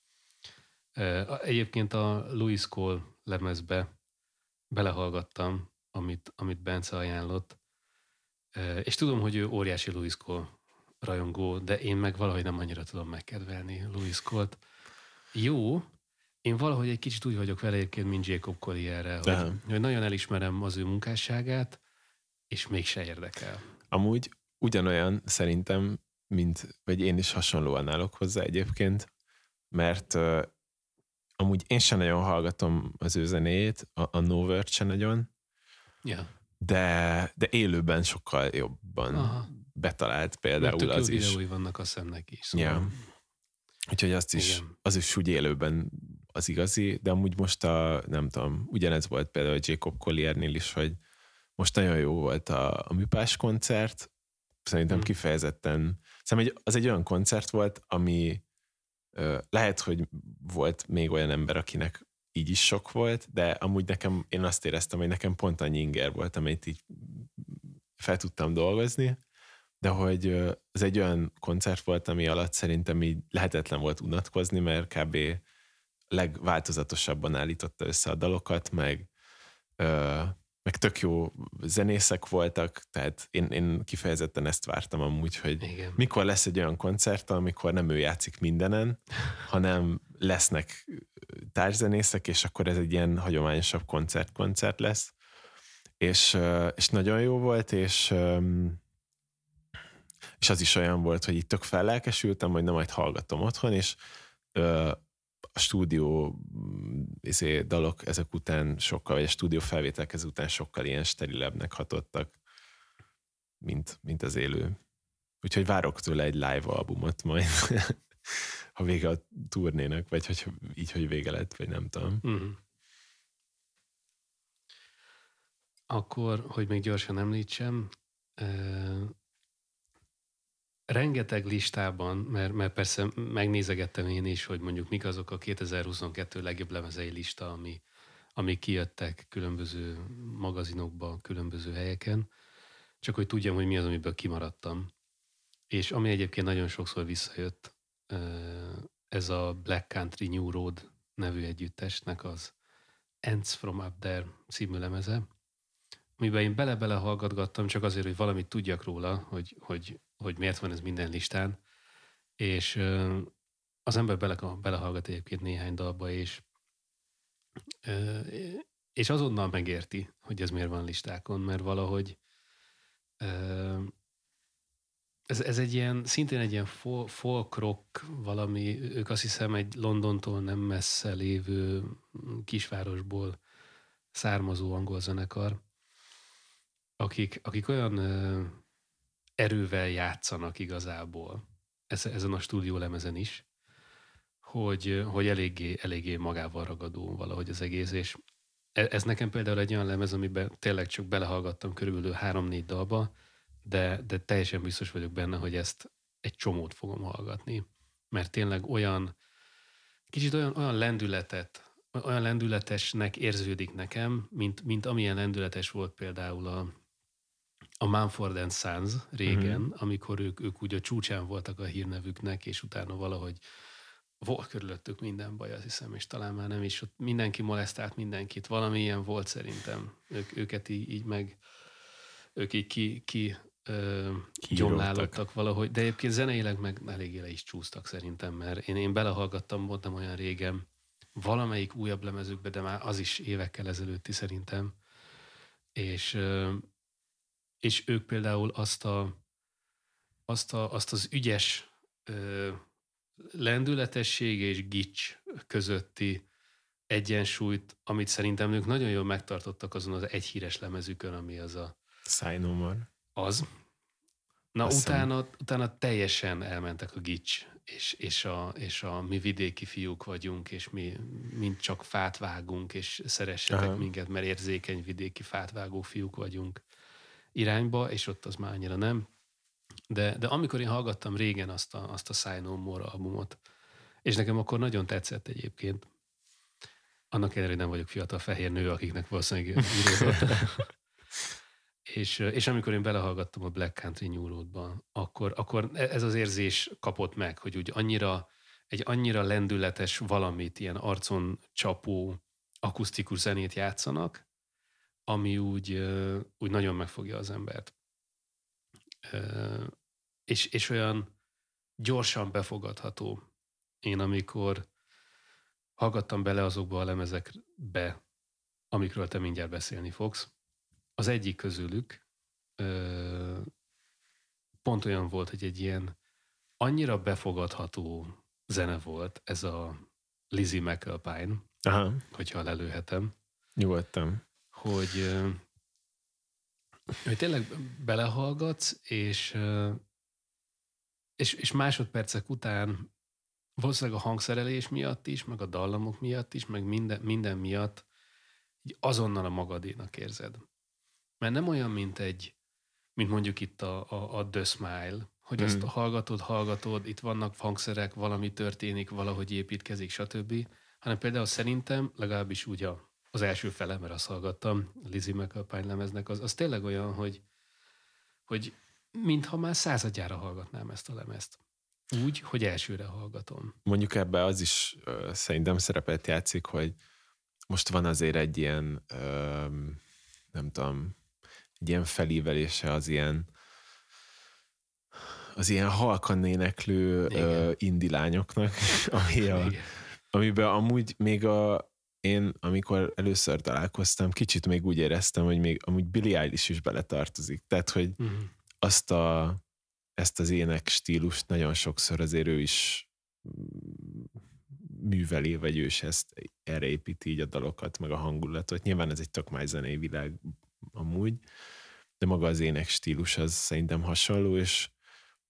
S1: Egyébként a Louis Cole lemezbe belehallgattam, amit, amit Bence ajánlott, és tudom, hogy ő óriási Louis Cole rajongó, de én meg valahogy nem annyira tudom megkedvelni Louis Cole-t. Jó, én valahogy egy kicsit úgy vagyok vele egyébként, mint Jacob Collierre, hogy, hogy nagyon elismerem az ő munkásságát, és mégse érdekel.
S2: Amúgy ugyanolyan szerintem, mint, vagy én is hasonlóan állok hozzá egyébként, mert amúgy én sem nagyon hallgatom az ő zenéjét, a, a No sem nagyon,
S1: ja.
S2: de, de élőben sokkal jobban Aha. betalált például az is.
S1: vannak a szemnek is. Szóval...
S2: Ja. Úgyhogy azt is, az is úgy élőben az igazi, de amúgy most a, nem tudom, ugyanez volt például a Jacob Colliernél is, hogy most nagyon jó volt a, a műpás koncert, szerintem hmm. kifejezetten, szerintem az egy olyan koncert volt, ami lehet, hogy volt még olyan ember, akinek így is sok volt, de amúgy nekem, én azt éreztem, hogy nekem pont annyi inger volt, amit így fel tudtam dolgozni, de hogy ez egy olyan koncert volt, ami alatt szerintem így lehetetlen volt unatkozni, mert kb. legváltozatosabban állította össze a dalokat, meg, meg tök jó zenészek voltak, tehát én, én kifejezetten ezt vártam amúgy, hogy Igen. mikor lesz egy olyan koncert, amikor nem ő játszik mindenen, hanem lesznek társzenészek, és akkor ez egy ilyen hagyományosabb koncert-koncert lesz. És, és nagyon jó volt, és és az is olyan volt, hogy itt tök fellelkesültem, hogy nem majd hallgatom otthon, és ö, a stúdió izé, dalok ezek után sokkal, vagy a stúdió felvételek ezek után sokkal ilyen sterilebbnek hatottak, mint, mint az élő. Úgyhogy várok tőle egy live albumot majd, ha vége a turnének, vagy hogy így, hogy vége lett, vagy nem tudom. Mm.
S1: Akkor, hogy még gyorsan említsem, rengeteg listában, mert, mert persze megnézegettem én is, hogy mondjuk mik azok a 2022 legjobb lemezei lista, ami, ami kijöttek különböző magazinokba, különböző helyeken, csak hogy tudjam, hogy mi az, amiből kimaradtam. És ami egyébként nagyon sokszor visszajött, ez a Black Country New Road nevű együttesnek az Ends From Up There című lemeze, amiben én bele-bele hallgatgattam, csak azért, hogy valamit tudjak róla, hogy, hogy hogy miért van ez minden listán, és az ember bele, belehallgat egyébként néhány dalba, és, és azonnal megérti, hogy ez miért van listákon, mert valahogy ez, ez egy ilyen, szintén egy ilyen folk rock valami, ők azt hiszem egy Londontól nem messze lévő kisvárosból származó angol zenekar, akik, akik olyan erővel játszanak igazából. Ezen a stúdió lemezen is, hogy, hogy eléggé, eléggé magával ragadó valahogy az egész, és e, ez nekem például egy olyan lemez, amiben tényleg csak belehallgattam körülbelül három-négy dalba, de, de teljesen biztos vagyok benne, hogy ezt egy csomót fogom hallgatni, mert tényleg olyan, kicsit olyan, olyan lendületet, olyan lendületesnek érződik nekem, mint, mint amilyen lendületes volt például a, a Manford and Sons régen, uh-huh. amikor ők, ők úgy a csúcsán voltak a hírnevüknek, és utána valahogy volt körülöttük minden baj, azt hiszem, és talán már nem is, ott mindenki molesztált mindenkit, valami ilyen volt szerintem. Ők, őket így, így meg, ők így ki, ki ö, gyomlálottak valahogy, de egyébként zeneileg meg eléggé le is csúsztak szerintem, mert én, én belehallgattam, mondtam olyan régen, valamelyik újabb lemezükbe, de már az is évekkel ezelőtti szerintem, és és ők például azt, a, azt, a, azt az ügyes ö, lendületesség és gics közötti egyensúlyt, amit szerintem ők nagyon jól megtartottak azon az egy híres lemezükön, ami az a...
S2: Szájnomor.
S1: Az. Na utána, utána teljesen elmentek a gics, és, és, a, és a mi vidéki fiúk vagyunk, és mi mind csak fát vágunk, és szeressetek Aha. minket, mert érzékeny vidéki fátvágó fiúk vagyunk irányba, és ott az már annyira nem. De, de amikor én hallgattam régen azt a, azt a Sign No More albumot, és nekem akkor nagyon tetszett egyébként, annak ellenére, hogy nem vagyok fiatal fehér nő, akiknek valószínűleg íródott. és, és amikor én belehallgattam a Black Country New Road-ba, akkor, akkor ez az érzés kapott meg, hogy úgy annyira, egy annyira lendületes valamit, ilyen arcon csapó, akusztikus zenét játszanak, ami úgy, úgy nagyon megfogja az embert. És, és olyan gyorsan befogadható. Én amikor hallgattam bele azokba a lemezekbe, amikről te mindjárt beszélni fogsz, az egyik közülük pont olyan volt, hogy egy ilyen annyira befogadható zene volt, ez a Lizzie McAlpine, Aha. hogyha lelőhetem.
S2: Nyugodtan
S1: hogy, hogy tényleg belehallgatsz, és, és, és másodpercek után valószínűleg a hangszerelés miatt is, meg a dallamok miatt is, meg minden, minden miatt így azonnal a magadénak érzed. Mert nem olyan, mint egy, mint mondjuk itt a, a, a The Smile, hogy mm. azt hallgatod, hallgatod, itt vannak hangszerek, valami történik, valahogy építkezik, stb. Hanem például szerintem, legalábbis úgy a az első fele, mert azt hallgattam, Lizzie McAlpine lemeznek, az, az tényleg olyan, hogy, hogy mintha már századjára hallgatnám ezt a lemezt. Úgy, hogy elsőre hallgatom.
S2: Mondjuk ebbe az is uh, szerintem szerepet játszik, hogy most van azért egy ilyen, uh, nem tudom, egy ilyen felívelése az ilyen az ilyen halkan éneklő uh, indilányoknak, ami a, amiben amúgy még a, én, amikor először találkoztam, kicsit még úgy éreztem, hogy még amúgy Billy Eilish is beletartozik. Tehát, hogy uh-huh. azt a, ezt az ének stílust nagyon sokszor azért ő is műveli, vagy ő is ezt erre építi így a dalokat, meg a hangulatot. Nyilván ez egy tök más zenei világ amúgy, de maga az ének stílus az szerintem hasonló, és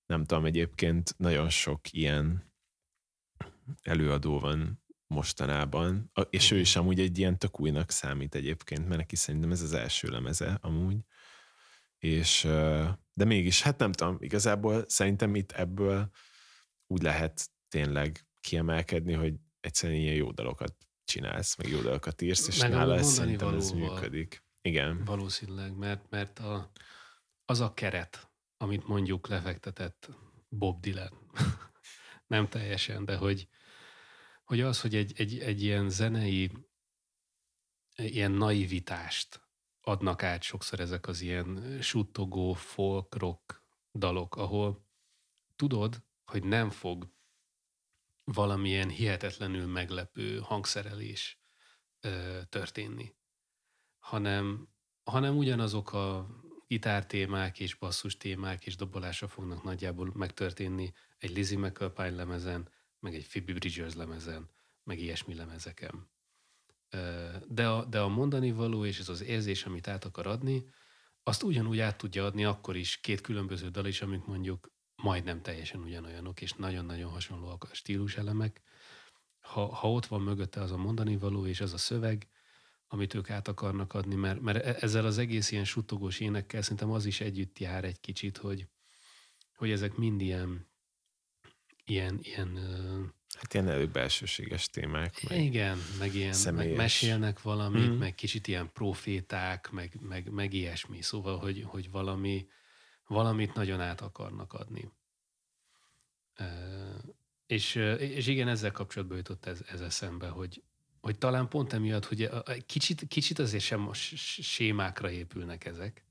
S2: nem tudom, egyébként nagyon sok ilyen előadó van mostanában, és ő is amúgy egy ilyen tök újnak számít egyébként, mert neki szerintem ez az első lemeze amúgy, és de mégis, hát nem tudom, igazából szerintem itt ebből úgy lehet tényleg kiemelkedni, hogy egyszerűen ilyen jó dalokat csinálsz, meg jó dalokat írsz, és meg nála ez szerintem ez működik. Igen.
S1: Valószínűleg, mert, mert a, az a keret, amit mondjuk lefektetett Bob Dylan, nem teljesen, de hogy, hogy az, hogy egy, egy, egy ilyen zenei, ilyen naivitást adnak át sokszor ezek az ilyen suttogó folk rock dalok, ahol tudod, hogy nem fog valamilyen hihetetlenül meglepő hangszerelés ö, történni, hanem, hanem ugyanazok a gitártémák és basszus témák és dobolása fognak nagyjából megtörténni egy Lizzie McAlpine lemezen, meg egy Phoebe Bridgers lemezen, meg ilyesmi lemezeken. De a, de a mondani való és ez az érzés, amit át akar adni, azt ugyanúgy át tudja adni akkor is két különböző dal is, amik mondjuk majdnem teljesen ugyanolyanok, és nagyon-nagyon hasonlóak a stíluselemek. Ha, ha ott van mögötte az a mondani való és az a szöveg, amit ők át akarnak adni, mert, mert e, ezzel az egész ilyen suttogós énekkel szerintem az is együtt jár egy kicsit, hogy, hogy ezek mind ilyen ilyen, ilyen
S2: Hát ilyen előbb belsőséges témák.
S1: Meg igen, meg ilyen személyes. meg mesélnek valamit, mm. meg kicsit ilyen proféták, meg, meg, meg ilyesmi. Szóval, hogy, hogy valami, valamit nagyon át akarnak adni. És, és igen, ezzel kapcsolatban jutott ez, ez eszembe, hogy, hogy talán pont emiatt, hogy kicsit, kicsit azért sem a sémákra épülnek ezek.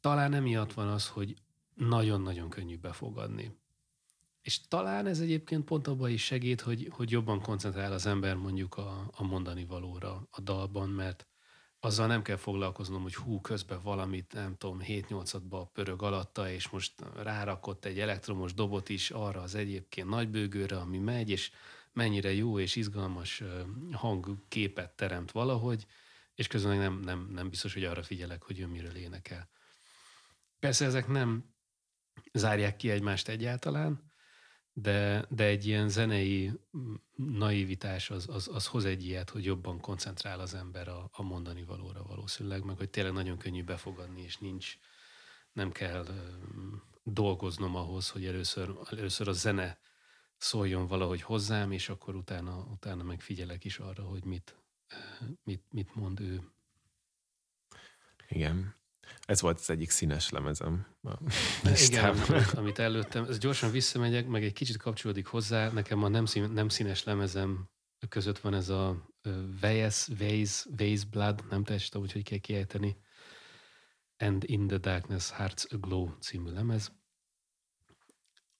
S1: Talán emiatt van az, hogy nagyon-nagyon könnyű befogadni. És talán ez egyébként pont abban is segít, hogy, hogy jobban koncentrál az ember mondjuk a, a mondani valóra a dalban, mert azzal nem kell foglalkoznom, hogy hú, közben valamit, nem tudom, 7-8-ba pörög alatta, és most rárakott egy elektromos dobot is arra az egyébként nagybőgőre, ami megy, és mennyire jó és izgalmas hangképet teremt valahogy, és közben nem, nem, nem biztos, hogy arra figyelek, hogy ő miről énekel. Persze ezek nem zárják ki egymást egyáltalán, de, de egy ilyen zenei naivitás az, az, az hoz egy ilyet, hogy jobban koncentrál az ember a, a mondani valóra valószínűleg, meg hogy tényleg nagyon könnyű befogadni, és nincs, nem kell dolgoznom ahhoz, hogy először, először a zene szóljon valahogy hozzám, és akkor utána, utána megfigyelek is arra, hogy mit, mit, mit mond ő.
S2: Igen. Ez volt az egyik színes lemezem.
S1: Igen, amit, amit előttem. Ez gyorsan visszamegyek, meg egy kicsit kapcsolódik hozzá. Nekem a nem, szín, nem színes lemezem között van ez a Weiss, Weiss Blood, nem teljesen úgy, hogy kell kiejteni. And in the Darkness Hearts Aglow című lemez.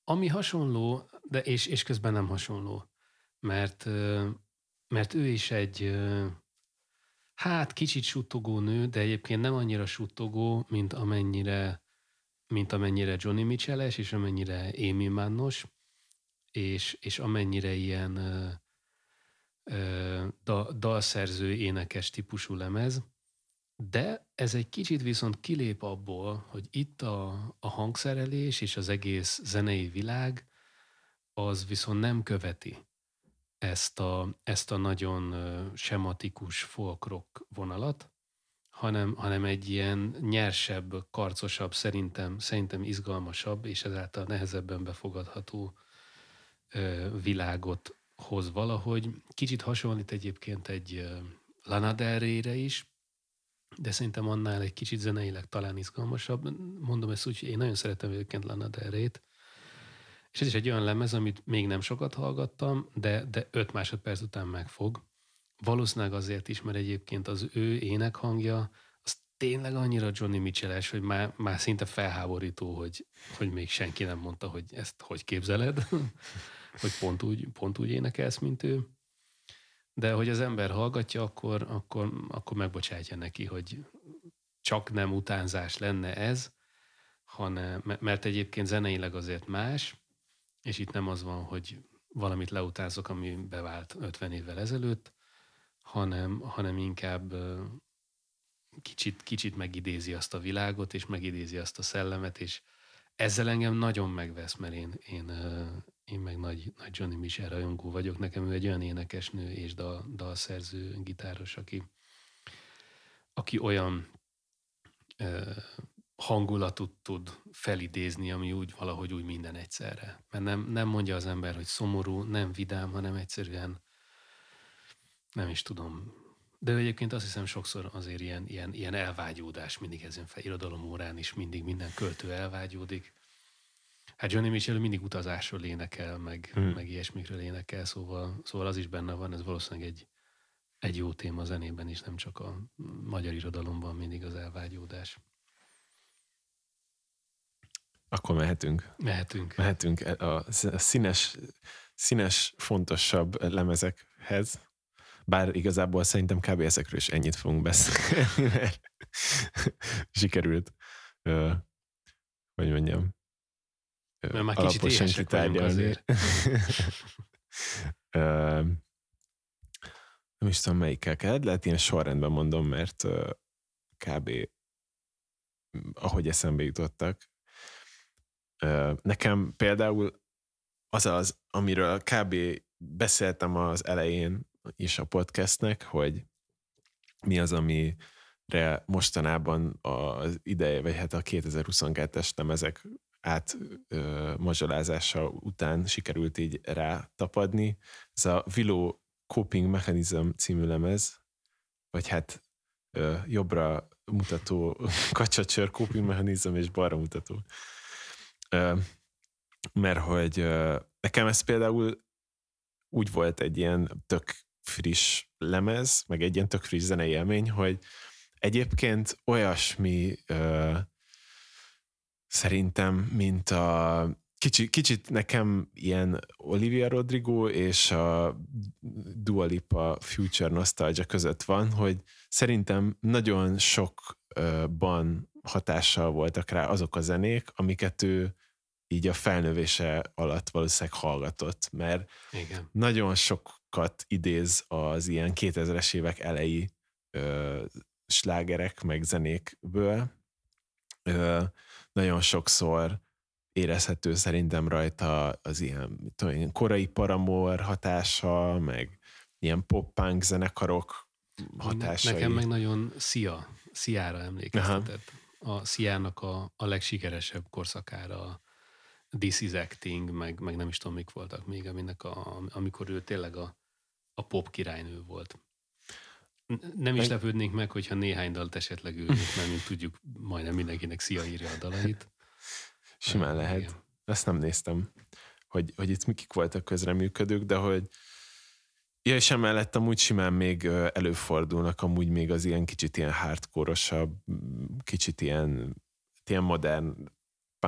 S1: Ami hasonló, de és, és közben nem hasonló, mert, mert ő is egy hát kicsit suttogó nő, de egyébként nem annyira suttogó, mint amennyire, mint amennyire Johnny Mitchell-es, és amennyire Amy Mannos, és, és amennyire ilyen ö, da, dalszerző, énekes típusú lemez. De ez egy kicsit viszont kilép abból, hogy itt a, a hangszerelés és az egész zenei világ az viszont nem követi ezt a, ezt a nagyon sematikus folk rock vonalat, hanem, hanem egy ilyen nyersebb, karcosabb, szerintem, szerintem izgalmasabb, és ezáltal nehezebben befogadható világot hoz valahogy. Kicsit hasonlít egyébként egy Lana Del Rey-re is, de szerintem annál egy kicsit zeneileg talán izgalmasabb. Mondom ezt úgy, én nagyon szeretem egyébként Lana Del Rey-t, és ez is egy olyan lemez, amit még nem sokat hallgattam, de, de öt másodperc után megfog. Valószínűleg azért is, mert egyébként az ő énekhangja, az tényleg annyira Johnny mitchell hogy már, már szinte felháborító, hogy, hogy még senki nem mondta, hogy ezt hogy képzeled, hogy pont úgy, pont úgy énekelsz, mint ő. De hogy az ember hallgatja, akkor, akkor, akkor megbocsátja neki, hogy csak nem utánzás lenne ez, hanem, mert egyébként zeneileg azért más, és itt nem az van, hogy valamit leutázok, ami bevált 50 évvel ezelőtt, hanem, hanem inkább kicsit, kicsit megidézi azt a világot, és megidézi azt a szellemet, és ezzel engem nagyon megvesz, mert én, én, én meg nagy, nagy Johnny Michel rajongó vagyok. Nekem ő egy olyan énekesnő és dal, dalszerző, gitáros, aki, aki olyan hangulatot tud felidézni, ami úgy valahogy úgy minden egyszerre. Mert nem, nem mondja az ember, hogy szomorú, nem vidám, hanem egyszerűen nem is tudom. De egyébként azt hiszem sokszor azért ilyen, ilyen, ilyen elvágyódás mindig ezen fel. Irodalom órán is mindig minden költő elvágyódik. Hát Johnny Mitchell mindig utazásról énekel, meg, hmm. meg ilyesmikről énekel, szóval, szóval az is benne van, ez valószínűleg egy, egy jó téma a zenében is, nem csak a magyar irodalomban mindig az elvágyódás.
S2: Akkor mehetünk.
S1: Mehetünk.
S2: Mehetünk a színes, színes, fontosabb lemezekhez. Bár igazából szerintem kb. ezekről is ennyit fogunk beszélni, mert sikerült, hogy mondjam,
S1: mert már kicsit éhesek tárgyalni.
S2: nem is tudom, melyikkel kell. Lehet ilyen sorrendben mondom, mert kb. ahogy eszembe jutottak, Nekem például az az, amiről kb. beszéltem az elején is a podcastnek, hogy mi az, amire mostanában az ideje, vagy hát a 2022-es lemezek át ö, mazsolázása után sikerült így rá tapadni. Ez a Willow Coping Mechanism című lemez, vagy hát ö, jobbra mutató kacsacsör coping mechanism és balra mutató mert hogy nekem ez például úgy volt egy ilyen tök friss lemez, meg egy ilyen tök friss zenei élmény, hogy egyébként olyasmi szerintem, mint a kicsit, kicsit nekem ilyen Olivia Rodrigo és a Dua Lipa Future Nostalgia között van, hogy szerintem nagyon sokban hatással voltak rá azok a zenék, amiket ő így a felnövése alatt valószínűleg hallgatott, mert Igen. nagyon sokat idéz az ilyen 2000-es évek elejé ö, slágerek, meg zenékből. Ö, nagyon sokszor érezhető szerintem rajta az ilyen tudom, korai paramor hatása, meg ilyen pop-punk zenekarok hatásai.
S1: Nekem meg nagyon Szia, Sziára emlékeztetett. Aha. A Sziának a, a legsikeresebb korszakára, This is Acting, meg, meg nem is tudom, mik voltak még, aminek a, amikor ő tényleg a, a pop királynő volt. Nem is meg... lepődnénk meg, hogyha néhány dalt esetleg ő, mert mint tudjuk, majdnem mindenkinek Szia írja a dalait.
S2: Simán lehet. Igen. Ezt nem néztem, hogy, hogy itt mikik voltak közreműködők, de hogy Ja, és emellett amúgy simán még előfordulnak amúgy még az ilyen kicsit ilyen hardkorosabb, kicsit ilyen, ilyen modern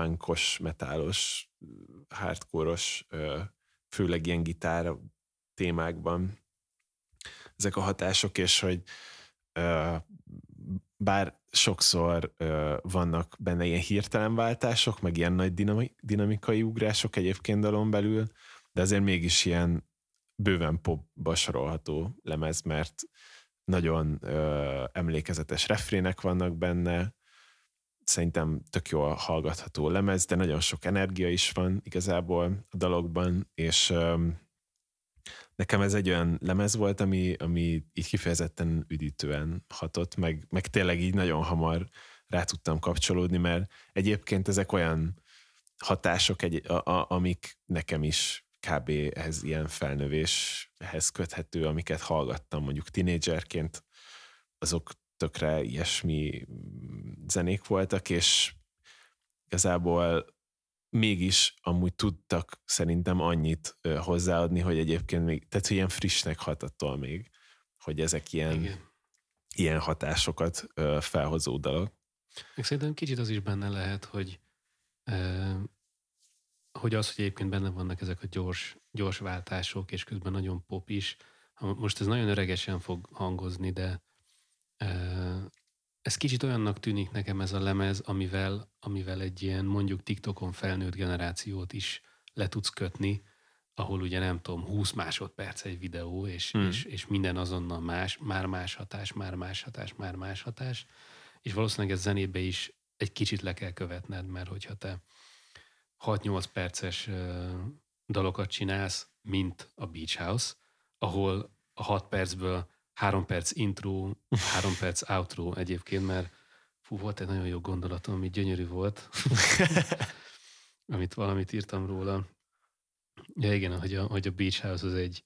S2: punkos, metálos, hardkoros, főleg ilyen gitár témákban ezek a hatások, és hogy bár sokszor vannak benne ilyen hirtelen váltások, meg ilyen nagy dinamikai ugrások egyébként dalon belül, de azért mégis ilyen bőven popba sorolható lemez, mert nagyon ö, emlékezetes refrének vannak benne, szerintem tök jól hallgatható lemez, de nagyon sok energia is van igazából a dalokban, és nekem ez egy olyan lemez volt, ami, ami így kifejezetten üdítően hatott, meg, meg tényleg így nagyon hamar rá tudtam kapcsolódni, mert egyébként ezek olyan hatások, egy, a, a, amik nekem is kb. ehhez ilyen felnövéshez köthető, amiket hallgattam mondjuk tinédzserként, azok tökre ilyesmi zenék voltak, és igazából mégis amúgy tudtak szerintem annyit hozzáadni, hogy egyébként még, tehát hogy ilyen frissnek hat attól még, hogy ezek ilyen, Igen. ilyen hatásokat felhozó dalok.
S1: Még szerintem kicsit az is benne lehet, hogy hogy az, hogy egyébként benne vannak ezek a gyors, gyors váltások, és közben nagyon pop is. Most ez nagyon öregesen fog hangozni, de ez kicsit olyannak tűnik nekem ez a lemez, amivel, amivel egy ilyen mondjuk TikTokon felnőtt generációt is le tudsz kötni, ahol ugye nem tudom, 20 másodperc egy videó, és, hmm. és, és minden azonnal más, már más hatás, már más hatás, már más hatás, és valószínűleg ez zenébe is egy kicsit le kell követned, mert hogyha te 6-8 perces dalokat csinálsz, mint a Beach House, ahol a 6 percből 3 perc intro, 3 perc outro egyébként, mert fú, volt egy nagyon jó gondolatom, ami gyönyörű volt, amit valamit írtam róla. Ja igen, hogy a, hogy a Beach House az egy,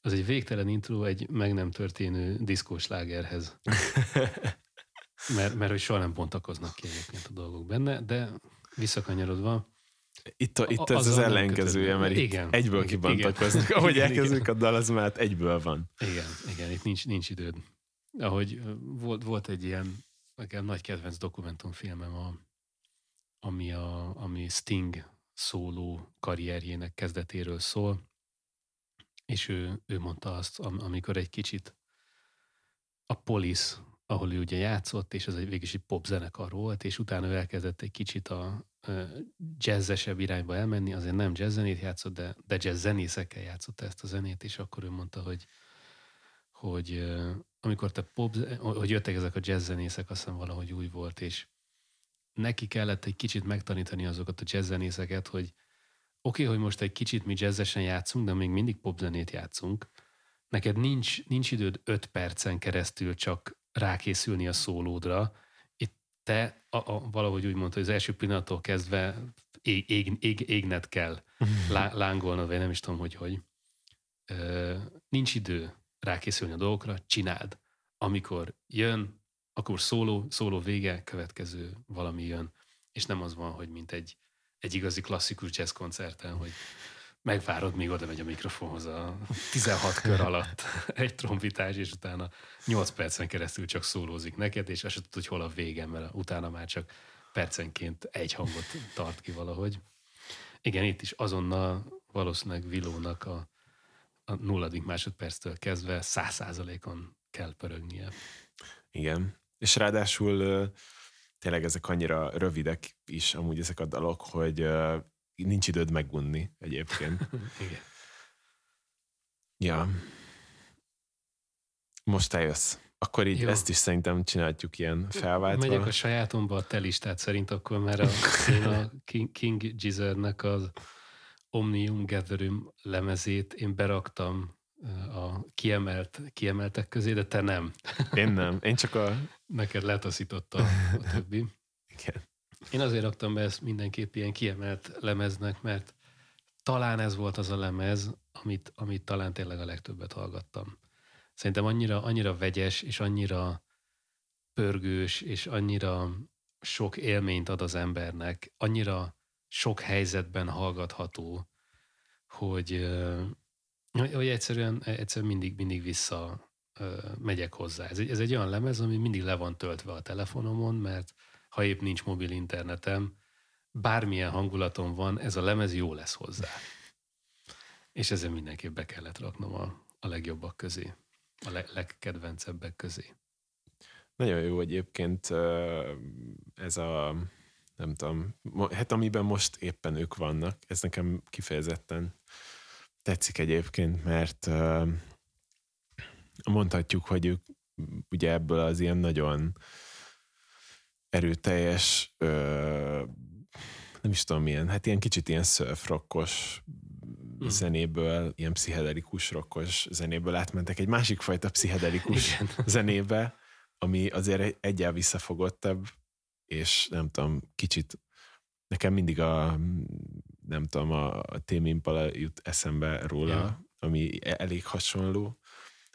S1: az egy végtelen intro egy meg nem történő diszkós lágerhez. mert, mert hogy soha nem bontakoznak ki egyébként a dolgok benne, de visszakanyarodva,
S2: itt, a, itt ez az, az ellenkezője, mert igen, itt egyből kibontakoznak. Ahogy elkezdődik a dal, az már egyből van.
S1: Igen, igen, itt nincs, nincs időd. Ahogy volt, volt egy ilyen, nekem nagy kedvenc dokumentumfilmem, a, ami, a, ami Sting szóló karrierjének kezdetéről szól, és ő, ő mondta azt, amikor egy kicsit a Police, ahol ő ugye játszott, és ez egy végig egy popzenekar volt, és utána ő elkezdett egy kicsit a, jazzesebb irányba elmenni, azért nem jazzzenét játszott, de, de jazz zenészekkel játszott ezt a zenét, és akkor ő mondta, hogy, hogy amikor te pop, hogy jöttek ezek a jazz zenészek, azt hiszem valahogy úgy volt, és neki kellett egy kicsit megtanítani azokat a jazz zenészeket, hogy oké, okay, hogy most egy kicsit mi jazzesen játszunk, de még mindig popzenét játszunk. Neked nincs, nincs időd öt percen keresztül csak rákészülni a szólódra, te a, a, valahogy úgy mondta, hogy az első pillanattól kezdve ég, ég, ég, égned kell, lá, lángolnod, vagy nem is tudom, hogy hogy. Ö, nincs idő rákészülni a dolgokra, csináld. Amikor jön, akkor szóló, szóló vége, következő valami jön. És nem az van, hogy mint egy, egy igazi klasszikus jazz koncerten, hogy megvárod, míg oda megy a mikrofonhoz a 16 kör alatt egy trombitás, és utána 8 percen keresztül csak szólózik neked, és azt tudod, hogy hol a végem, mert utána már csak percenként egy hangot tart ki valahogy. Igen, itt is azonnal valószínűleg Vilónak a, a nulladik másodperctől kezdve száz százalékon kell pörögnie.
S2: Igen, és ráadásul tényleg ezek annyira rövidek is amúgy ezek a dalok, hogy nincs időd megunni egyébként.
S1: Igen.
S2: Ja. Most eljössz. akkor így
S1: Jó.
S2: ezt is szerintem csináljuk ilyen felváltva.
S1: Megyek a sajátomba a te listát szerint akkor, mert a, én a King, King Gizzardnek az Omnium Gatherum lemezét én beraktam a kiemelt, kiemeltek közé, de te nem.
S2: Én nem. Én csak a...
S1: Neked letaszította a többi.
S2: Igen.
S1: Én azért raktam be ezt mindenképp ilyen kiemelt lemeznek, mert talán ez volt az a lemez, amit, amit talán tényleg a legtöbbet hallgattam. Szerintem annyira, annyira vegyes, és annyira pörgős, és annyira sok élményt ad az embernek, annyira sok helyzetben hallgatható, hogy, hogy egyszerűen, egyszerűen mindig, mindig vissza megyek hozzá. Ez egy, ez egy olyan lemez, ami mindig le van töltve a telefonomon, mert ha épp nincs mobil internetem, bármilyen hangulatom van, ez a lemez jó lesz hozzá. És ezzel mindenképp be kellett raknom a, a legjobbak közé, a le, legkedvencebbek közé.
S2: Nagyon jó egyébként ez a, nem tudom, hát amiben most éppen ők vannak, ez nekem kifejezetten tetszik egyébként, mert mondhatjuk, hogy ők ugye ebből az ilyen nagyon erőteljes, ö, nem is tudom milyen, hát ilyen kicsit ilyen surf rockos
S1: Mhm.
S2: zenéből, ilyen pszichedelikus rockos zenéből átmentek egy másik fajta pszichedelikus
S1: Igen.
S2: zenébe, ami azért egyel visszafogottabb, és nem tudom, kicsit nekem mindig a nem tudom, a, a Tame Impala jut eszembe róla,
S1: Ja.
S2: ja. ami e- elég hasonló,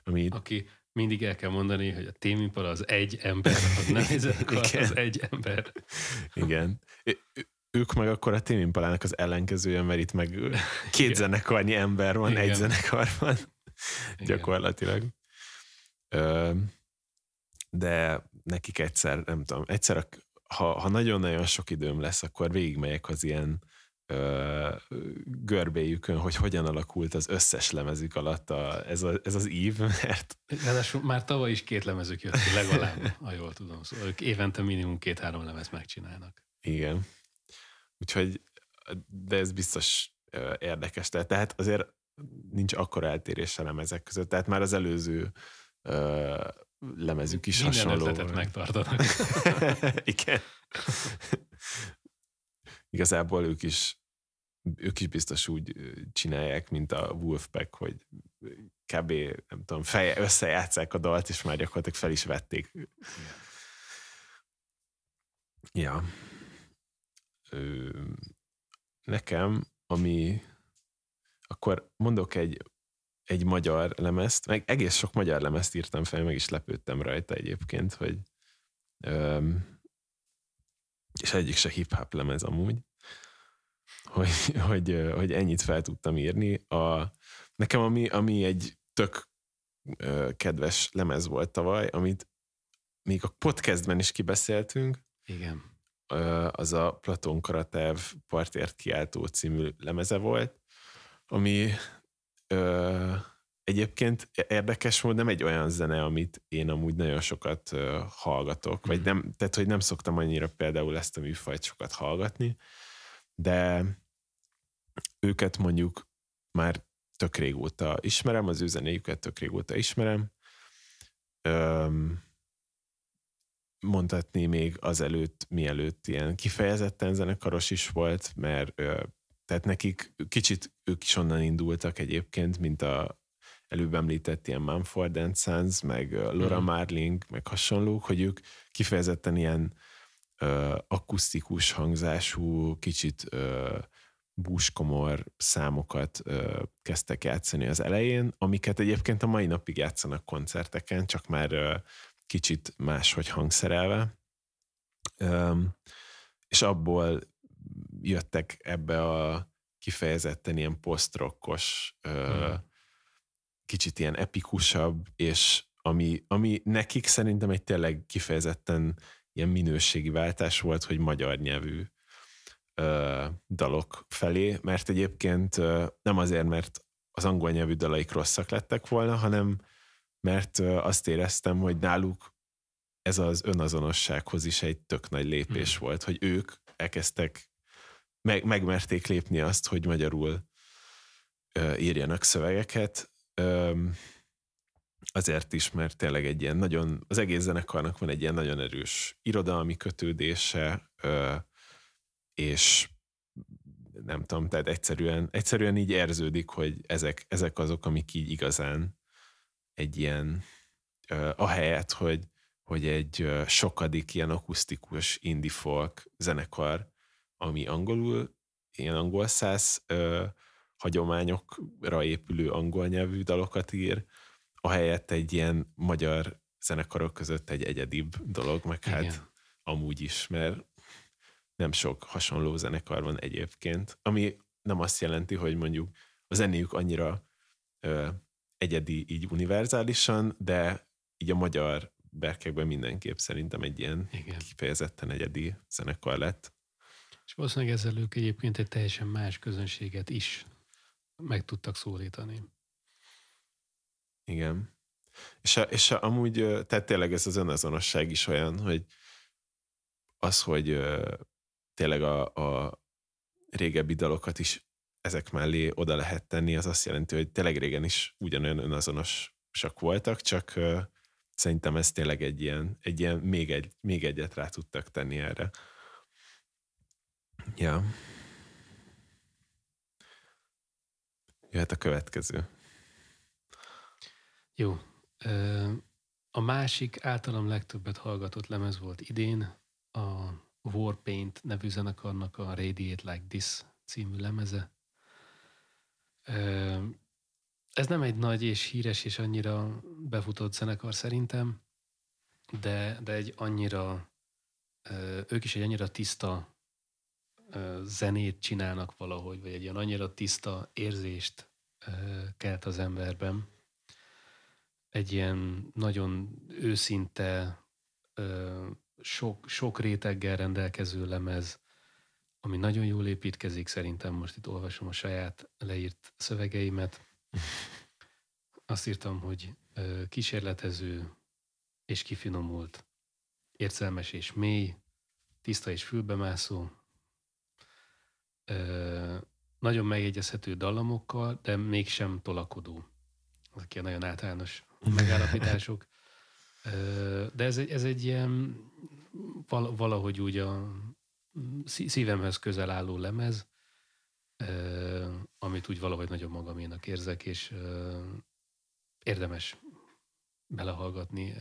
S2: ami
S1: Aki mindig el kell mondani, hogy a témimpala az egy ember, zenekar,
S2: Igen.
S1: az egy ember.
S2: igen. Ők meg akkor a Tame Impalának az ellenkezője, mert itt meg két
S1: Igen.
S2: zenekarnyi ember van,
S1: Igen.
S2: egy zenekarban
S1: Igen.
S2: gyakorlatilag. Ö, de nekik egyszer, nem tudom, egyszer, a- ha, ha nagyon-nagyon sok időm lesz, akkor végigmegyek az ilyen ö, görbéjükön, hogy hogyan alakult az összes lemezük alatt a, ez, a, ez az ív, mert
S1: Ráadásul már tavaly is két lemezük jött ki, legalább, ha jól tudom. Szóval ők évente minimum két-három lemez megcsinálnak.
S2: igen. Úgyhogy, de ez biztos ö, érdekes. Tehát, tehát azért nincs akkora eltérés a lemezek között. Tehát már az előző ö, lemezük is
S1: Minden
S2: hasonló.
S1: ötletet megtartanak.
S2: Igen. Igazából ők is ők is biztos úgy ö, csinálják, mint a Wolfpack, hogy kb. nem tudom, feje, összejátszák a dalt, és már gyakorlatilag fel is vették. Ja. Ö, nekem, ami akkor mondok egy, egy magyar lemezt, meg egész sok magyar lemezt írtam fel, meg is lepődtem rajta egyébként, hogy öm, és egyik se hip-hop lemez amúgy, hogy, hogy, hogy ennyit fel tudtam írni. A, nekem ami, ami egy tök kedves lemez volt tavaly, amit még a podcastben is kibeszéltünk,
S1: Igen.
S2: az a Platon Karatev Partért kiáltó című lemeze volt, ami ö, egyébként érdekes volt, nem egy olyan zene, amit én amúgy nagyon sokat ö, hallgatok, vagy
S1: Mhm.
S2: nem, tehát hogy nem szoktam annyira például ezt a műfajt sokat hallgatni, de őket mondjuk már tök régóta ismerem, az ő zenéjüket tök régóta ismerem. Öm, mondhatni még azelőtt, mielőtt ilyen kifejezetten zenekaros is volt, mert ö, tehát nekik kicsit ők is onnan indultak egyébként, mint a előbb említett ilyen Mumford Sons, meg Laura
S1: Mhm.
S2: Marling, meg hasonlók, hogy ők kifejezetten ilyen ö, akusztikus hangzású, kicsit ö, búskomor számokat ö, kezdtek játszani az elején, amiket egyébként a mai napig játszanak koncerteken, csak már ö, kicsit máshogy hangszerelve. Öm, és abból jöttek ebbe a kifejezetten ilyen posztrokkos, ö,
S1: Mhm.
S2: kicsit ilyen epikusabb, és ami, ami nekik szerintem egy tényleg kifejezetten ilyen minőségi váltás volt, hogy magyar nyelvű ö, dalok felé, mert egyébként ö, nem azért, mert az angol nyelvű dalaik rosszak lettek volna, hanem mert ö, azt éreztem, hogy náluk ez az önazonossághoz is egy tök nagy lépés
S1: Hmm.
S2: volt, hogy ők elkezdtek, meg, megmerték lépni azt, hogy magyarul ö, írjanak szövegeket. Ö, azért is, mert tényleg egy ilyen nagyon, az egész zenekarnak van egy ilyen nagyon erős irodalmi kötődése, és nem tudom, tehát egyszerűen, egyszerűen így érződik, hogy ezek, ezek azok, amik így igazán egy ilyen, ahelyett, hogy, hogy egy sokadik ilyen akusztikus indie folk zenekar, ami angolul, ilyen angol száz hagyományokra épülő angol nyelvű dalokat ír, ahelyett egy ilyen magyar zenekarok között egy egyedibb dolog, meg hát Igen. amúgy is, mert nem sok hasonló zenekar van egyébként, ami nem azt jelenti, hogy mondjuk a zenéjük annyira ö, egyedi, így univerzálisan, de így a magyar berkekben mindenképp szerintem egy ilyen Igen. kifejezetten egyedi zenekar lett.
S1: És valószínűleg ezzel ők egyébként egy teljesen más közönséget is meg tudtak szólítani.
S2: Igen. És, a, és a, amúgy, tehát tényleg ez az önazonosság is olyan, hogy az, hogy tényleg a, a régebbi dalokat is ezek mellé oda lehet tenni, az azt jelenti, hogy tényleg régen is ugyanolyan önazonosak voltak, csak szerintem ez tényleg egy ilyen, egy ilyen még, egy, még egyet rá tudtak tenni erre. Ja. Jöhet a következő.
S1: Jó. A másik általam legtöbbet hallgatott lemez volt idén, a Warpaint nevű zenekarnak a Radiate Like This című lemeze. Ez nem egy nagy és híres és annyira befutott zenekar szerintem, de, de egy annyira, ők is egy annyira tiszta zenét csinálnak valahogy, vagy egy ilyen annyira tiszta érzést kelt az emberben. Egy ilyen nagyon őszinte, sok, sok réteggel rendelkező lemez, ami nagyon jól építkezik, szerintem most itt olvasom a saját leírt szövegeimet. Azt írtam, hogy kísérletező és kifinomult, érzelmes és mély, tiszta és fülbemászó, nagyon megjegyezhető dallamokkal, de mégsem tolakodó. Ezek ilyen nagyon általános megállapítások. De ez egy, ez egy ilyen valahogy úgy a szívemhez közel álló lemez, amit úgy valahogy nagyon magaménak érzek, és érdemes belehallgatni.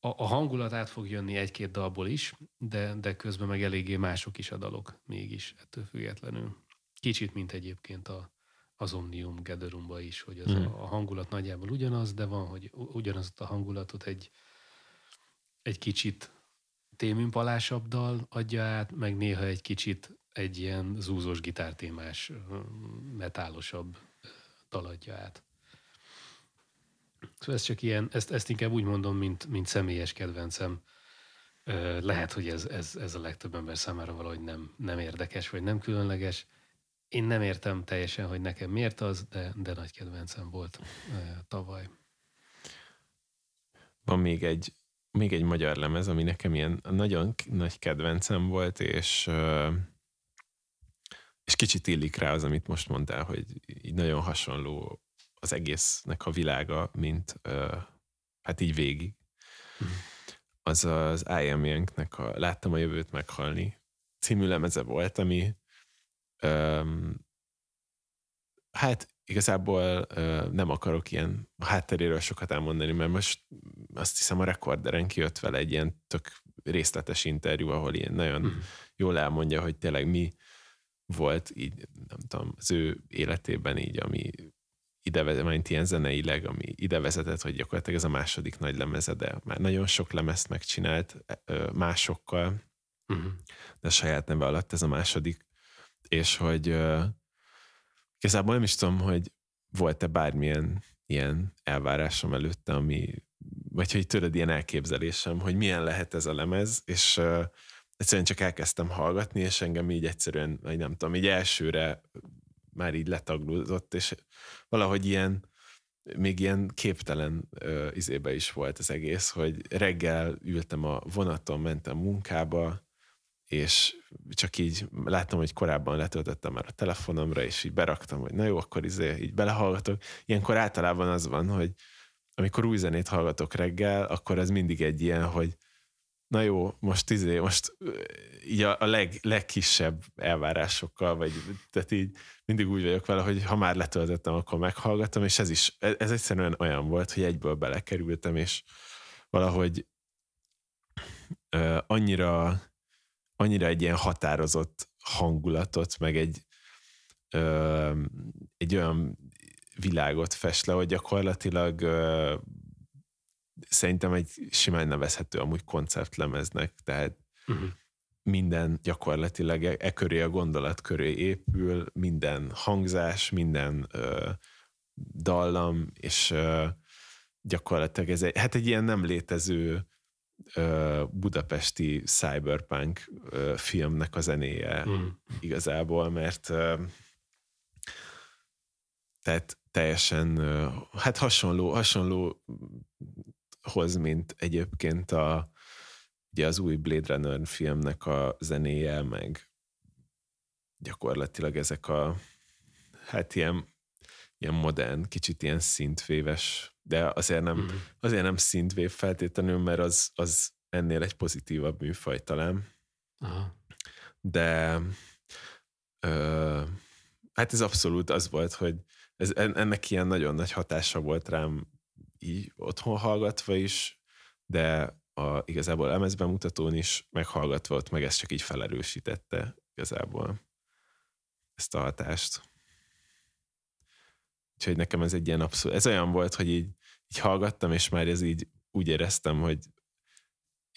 S1: A, a hangulat át fog jönni egy-két dalból is, de, de közben meg eléggé mások is a dalok mégis ettől függetlenül. Kicsit, mint egyébként a, az Omnium Gatherumba is, hogy az a, a hangulat nagyjából ugyanaz, de van, hogy ugyanaz a hangulatot egy, egy kicsit téműmpalásabb dal adja át, meg néha egy kicsit egy ilyen zúzós gitártémás, metálosabb dal adja át. Szóval ez csak ilyen, ezt, ezt inkább úgy mondom, mint, mint személyes kedvencem. Lehet, hogy ez, ez, ez a legtöbb ember számára valahogy nem, nem érdekes, vagy nem különleges. Én nem értem teljesen, hogy nekem miért az, de, de nagy kedvencem volt tavaly.
S2: Van még egy, még egy magyar lemez, ami nekem ilyen nagyon nagy kedvencem volt, és és kicsit illik rá az, amit most mondtál, hogy így nagyon hasonló az egésznek a világa, mint hát így végig. Mm. Az az I Am Young-nek a Láttam a jövőt meghalni című lemeze volt, ami um, hát igazából uh, nem akarok ilyen hátteréről sokat elmondani, mert most azt hiszem a rekorderen kijött vele egy ilyen tök részletes interjú, ahol ilyen nagyon mm. jól elmondja, hogy tényleg mi volt így, nem tudom, az ő életében így, ami ide vezet, ilyen zeneileg, ami ide vezetett, hogy gyakorlatilag ez a második nagy lemeze, de már nagyon sok lemezt megcsinált másokkal, uh-huh. de a saját neve alatt ez a második, és hogy uh, igazából nem is tudom, hogy volt-e bármilyen ilyen elvárásom előtte, ami, vagy hogy tudod, ilyen elképzelésem, hogy milyen lehet ez a lemez, és uh, egyszerűen csak elkezdtem hallgatni, és engem így egyszerűen, vagy nem tudom, így elsőre már így letaglózott, és valahogy ilyen, még ilyen képtelen ö, izébe is volt az egész, hogy reggel ültem a vonaton, mentem munkába, és csak így láttam, hogy korábban letöltöttem már a telefonomra, és így beraktam, hogy na jó, akkor izé, így belehallgatok. Ilyenkor általában az van, hogy amikor új zenét hallgatok reggel, akkor ez mindig egy ilyen, hogy na jó, most izé, most így a, leg, legkisebb elvárásokkal, vagy tehát így mindig úgy vagyok vele, hogy ha már letöltöttem, akkor meghallgatom, és ez is, ez egyszerűen olyan volt, hogy egyből belekerültem, és valahogy uh, annyira, annyira egy ilyen határozott hangulatot, meg egy, uh, egy olyan világot fest le, hogy gyakorlatilag uh, szerintem egy simán nevezhető amúgy konceptlemeznek, tehát uh-huh. minden gyakorlatilag e, e köré a gondolat köré épül, minden hangzás, minden uh, dallam, és uh, gyakorlatilag ez egy, hát egy ilyen nem létező budapesti cyberpunk filmnek a zenéje uh-huh. igazából, mert tehát teljesen, hát hasonló, hasonló hoz, mint egyébként a, ugye az új Blade Runner filmnek a zenéje, meg gyakorlatilag ezek a hát ilyen, ilyen modern, kicsit ilyen szintvéves, de azért nem, mm. azért nem szintvév feltétlenül, mert az, az ennél egy pozitívabb műfaj talán. Aha. De ö, hát ez abszolút az volt, hogy ez, ennek ilyen nagyon nagy hatása volt rám így otthon hallgatva is, de a, igazából lemezbemutatón is meghallgatva ott meg ez csak így felerősítette igazából ezt a hatást. Úgyhogy nekem ez egy ilyen abszolút, ez olyan volt, hogy így, így hallgattam, és már ez így úgy éreztem, hogy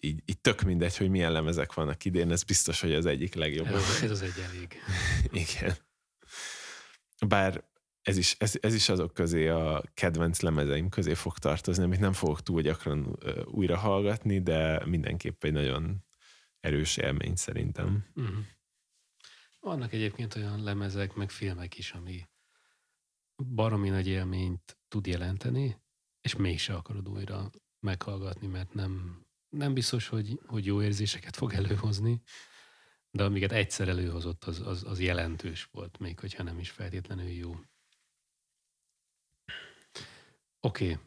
S2: így, így tök mindegy, hogy milyen lemezek vannak idén, ez biztos, hogy az egyik legjobb.
S1: Ez, ez az egy elég.
S2: Igen. Bár ez is, ez, ez is azok közé a kedvenc lemezeim közé fog tartozni, amit nem fogok túl gyakran újra hallgatni, de mindenképp egy nagyon erős élmény szerintem. Uh-huh.
S1: Vannak egyébként olyan lemezek, meg filmek is, ami baromi nagy élményt tud jelenteni, és mégse akarod újra meghallgatni, mert nem, nem biztos, hogy, hogy jó érzéseket fog előhozni, de amiket egyszer előhozott, az, az, az jelentős volt, még hogyha nem is feltétlenül jó. Oké. Okay.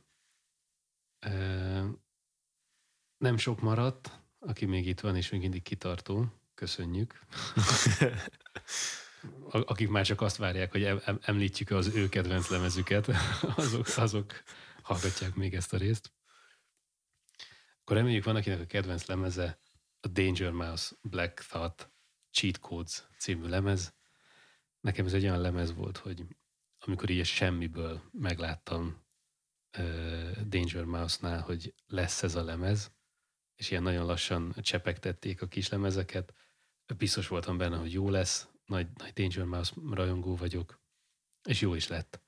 S1: Nem sok maradt, aki még itt van, és még mindig kitartó. Köszönjük. Akik már csak azt várják, hogy említjük az ő kedvenc lemezüket, azok, azok hallgatják még ezt a részt. Akkor reméljük van, akinek a kedvenc lemeze a Danger Mouse Black Thought Cheat Codes című lemez. Nekem ez egy olyan lemez volt, hogy amikor így semmiből megláttam Danger Mouse-nál, hogy lesz ez a lemez, és ilyen nagyon lassan csepegtették a kis lemezeket. Biztos voltam benne, hogy jó lesz, nagy, nagy Danger Mouse rajongó vagyok, és jó is lett.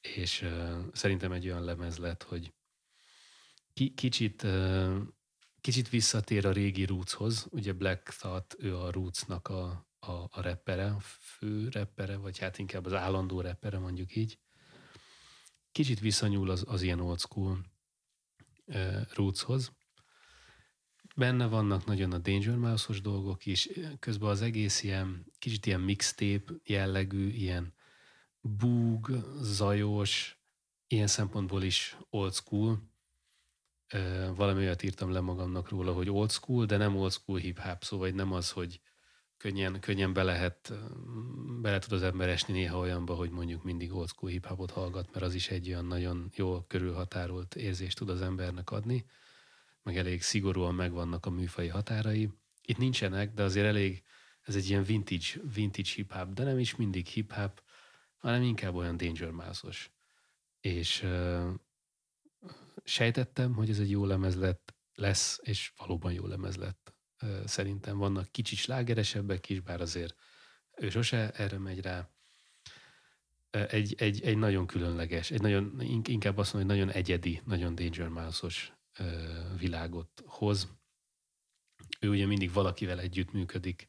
S1: És uh, szerintem egy olyan lemez lett, hogy ki, kicsit, uh, kicsit visszatér a régi Rootshoz. Ugye Black Thought, ő a Rootsnak a, a, a reppere, a fő reppere, vagy hát inkább az állandó reppere, mondjuk így kicsit visszanyúl az, az ilyen old school uh, rootshoz. Benne vannak nagyon a Danger Mouse-os dolgok is, közben az egész ilyen, kicsit ilyen mixtape jellegű, ilyen búg, zajos, ilyen szempontból is old school. Valami olyat írtam le magamnak róla, hogy old school, de nem old school hip-hop, szóval nem az, hogy könnyen, könnyen be lehet, bele tud az ember esni néha olyanba, hogy mondjuk mindig old school hip hallgat, mert az is egy olyan nagyon jó körülhatárolt érzést tud az embernek adni, meg elég szigorúan megvannak a műfai határai. Itt nincsenek, de azért elég, ez egy ilyen vintage, vintage hip-hop, de nem is mindig hip-hop, hanem inkább olyan danger mouse És uh, sejtettem, hogy ez egy jó lemez lett, lesz, és valóban jó lemez lett szerintem vannak kicsit slágeresebbek is, bár azért ő sose erre megy rá. Egy, egy, egy nagyon különleges, egy nagyon, inkább azt mondom, hogy nagyon egyedi, nagyon Danger Mouse-os világot hoz. Ő ugye mindig valakivel együtt működik,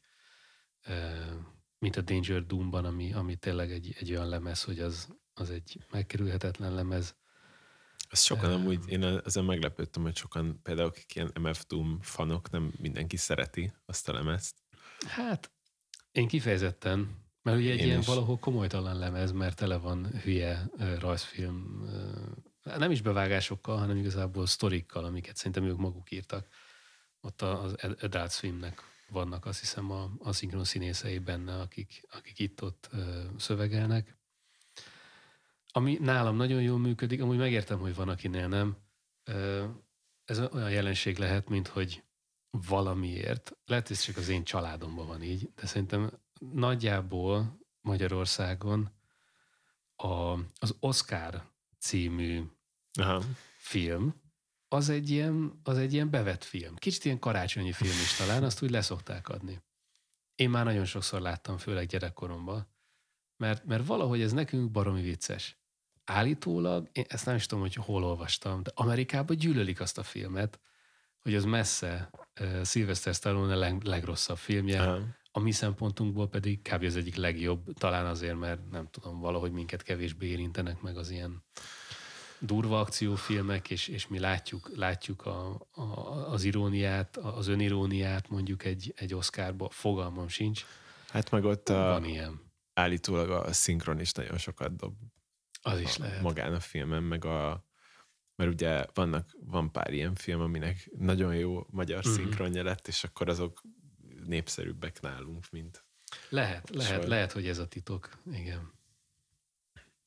S1: mint a Danger Doom-ban, ami, ami tényleg egy, egy olyan lemez, hogy az, az egy megkerülhetetlen lemez.
S2: Ezt sokan um, amúgy, én ezen meglepődtem, hogy sokan például akik ilyen MF Doom fanok, nem mindenki szereti azt a lemezt.
S1: Hát, én kifejezetten, mert ugye egy én ilyen is. valahol komolytalan lemez, mert tele van hülye rajzfilm nem is bevágásokkal, hanem igazából sztorikkal, amiket szerintem ők maguk írtak. Ott az Adult Swimnek vannak azt hiszem a, a szinkron színészei benne, akik, akik itt-ott szövegelnek. Ami nálam nagyon jól működik, amúgy megértem, hogy van, akinél nem. Ez olyan jelenség lehet, mint hogy valamiért, lehet, hogy csak az én családomban van így, de szerintem nagyjából Magyarországon a, az Oscar című Aha. film, az egy, ilyen, az egy ilyen bevett film. Kicsit ilyen karácsonyi film is talán, azt úgy leszokták adni. Én már nagyon sokszor láttam, főleg gyerekkoromban, mert, mert valahogy ez nekünk baromi vicces. Állítólag, én ezt nem is tudom, hogy hol olvastam, de Amerikában gyűlölik azt a filmet, hogy az messze uh, Sylvester Stallone a leg, legrosszabb filmje, Aha. A mi szempontunkból pedig kb. az egyik legjobb, talán azért, mert nem tudom, valahogy minket kevésbé érintenek meg az ilyen durva akciófilmek, és, és mi látjuk, látjuk a, a, az iróniát, az öniróniát mondjuk egy, egy Oscarba, fogalmam sincs.
S2: Hát meg ott a, van ilyen. állítólag a szinkron is nagyon sokat dob.
S1: Az is
S2: a,
S1: lehet.
S2: Magán a filmen, meg a mert ugye vannak, van pár ilyen film, aminek nagyon jó magyar uh-huh. szinkronja lett, és akkor azok népszerűbbek nálunk, mint...
S1: Lehet, lehet, sor. lehet, hogy ez a titok, igen.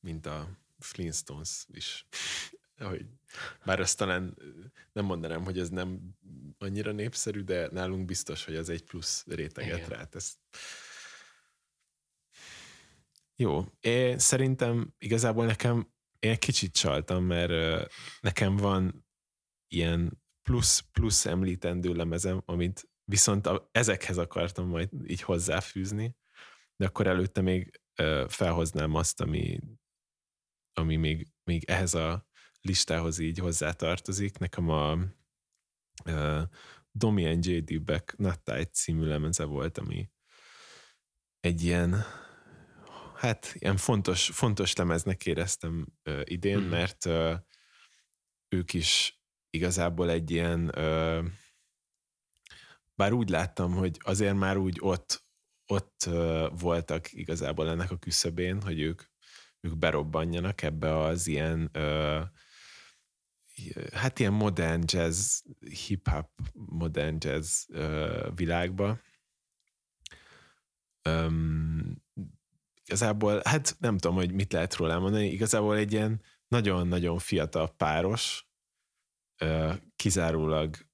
S2: Mint a Flintstones is. Hogy, bár azt talán nem mondanám, hogy ez nem annyira népszerű, de nálunk biztos, hogy az egy plusz réteget rátesz. Jó, én szerintem igazából nekem én egy kicsit csaltam, mert nekem van ilyen plusz-plusz említendő lemezem, amit viszont a, ezekhez akartam majd így hozzáfűzni, de akkor előtte még felhoznám azt, ami ami még, még ehhez a listához így hozzátartozik. Nekem a uh, Domi and J.D. Beck Not Tight című lemeze volt, ami egy ilyen hát ilyen fontos, fontos lemeznek éreztem uh, idén, mm. mert uh, ők is igazából egy ilyen uh, bár úgy láttam, hogy azért már úgy ott, ott voltak igazából ennek a küszöbén, hogy ők ők berobbanjanak ebbe az ilyen hát ilyen modern jazz, hip-hop modern jazz világba. Öm, igazából, hát nem tudom, hogy mit lehet róla mondani, igazából egy ilyen nagyon-nagyon fiatal páros, ö, kizárólag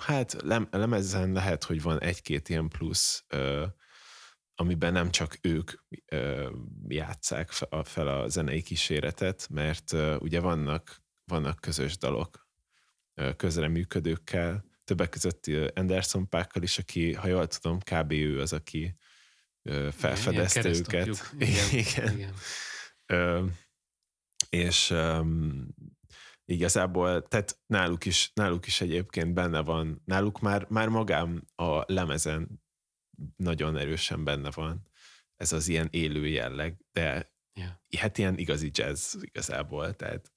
S2: hát lem, lemezen lehet, hogy van egy-két ilyen plusz ö, amiben nem csak ők ö, játszák fel a zenei kíséretet, mert ö, ugye vannak, vannak közös dalok ö, közreműködőkkel, többek között Anderson Pákkal is, aki, ha jól tudom, kb. ő az, aki ö, felfedezte igen, őket.
S1: Igen, igen. igen.
S2: Ö, és um, igazából, tehát náluk is, náluk is egyébként benne van, náluk már, már magám a lemezen nagyon erősen benne van ez az ilyen élő jelleg, de yeah. hát ilyen igazi jazz igazából, tehát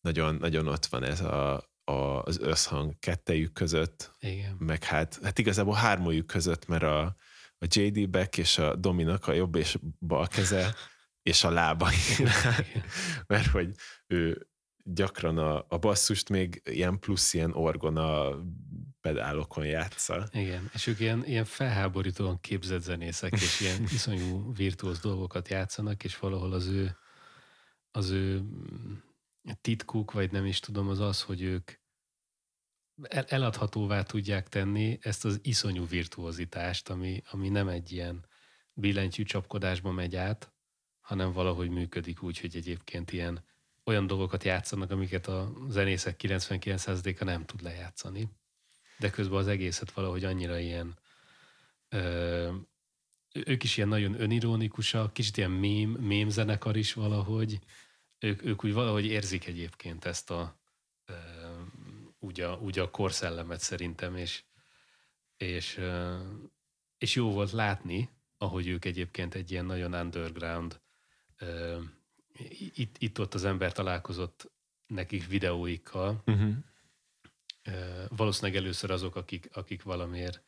S2: nagyon, nagyon ott van ez a, a, az összhang kettejük között,
S1: Igen.
S2: meg hát, hát igazából hármójuk között, mert a, a J.D. Beck és a Dominak a jobb és bal keze, és a lábai, mert hogy ő gyakran a, a basszust még ilyen plusz ilyen orgona pedálokon játsza.
S1: Igen, és ők ilyen, ilyen felháborítóan képzett zenészek, és ilyen iszonyú virtuóz dolgokat játszanak, és valahol az ő, az ő titkuk, vagy nem is tudom, az az, hogy ők el, eladhatóvá tudják tenni ezt az iszonyú virtuózitást, ami, ami nem egy ilyen billentyű csapkodásba megy át, hanem valahogy működik úgy, hogy egyébként ilyen olyan dolgokat játszanak, amiket a zenészek 99%-a nem tud lejátszani de közben az egészet valahogy annyira ilyen ö, ők is ilyen nagyon önirónikusak, kicsit ilyen mém, mém zenekar is valahogy. Ők, ők úgy valahogy érzik egyébként ezt a ö, úgy, a, úgy a korszellemet szerintem, és, és, és jó volt látni, ahogy ők egyébként egy ilyen nagyon underground itt, itt ott az ember találkozott nekik videóikkal, uh-huh valószínűleg először azok, akik, akik valamiért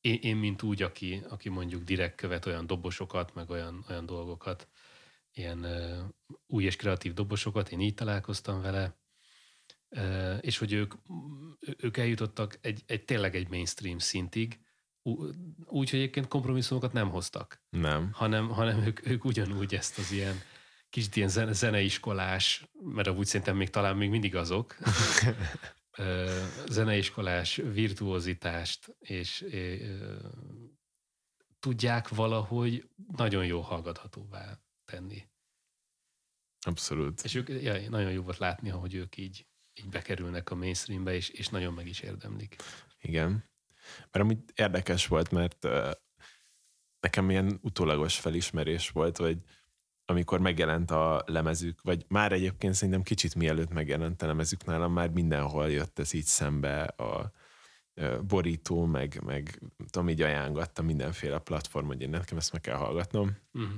S1: én, én, mint úgy, aki, aki mondjuk direkt követ olyan dobosokat, meg olyan, olyan dolgokat, ilyen ö, új és kreatív dobosokat, én így találkoztam vele, ö, és hogy ők, ők eljutottak egy, egy tényleg egy mainstream szintig, úgy, hogy egyébként kompromisszumokat nem hoztak.
S2: Nem.
S1: Hanem, hanem ők, ők ugyanúgy ezt az ilyen kicsit ilyen zene, zeneiskolás, mert úgy szerintem még talán még mindig azok, zeneiskolás virtuózitást, és tudják valahogy nagyon jó hallgathatóvá tenni.
S2: Abszolút.
S1: És ők, ja, nagyon jó volt látni, hogy ők így, így bekerülnek a mainstreambe, és, és nagyon meg is érdemlik.
S2: Igen. Mert amit érdekes volt, mert uh, nekem ilyen utólagos felismerés volt, hogy amikor megjelent a lemezük, vagy már egyébként szerintem kicsit mielőtt megjelent a lemezük nálam, már mindenhol jött ez így szembe a borító, meg, meg tudom, így ajángatta mindenféle platform, hogy én nekem ezt meg kell hallgatnom. Uh-huh.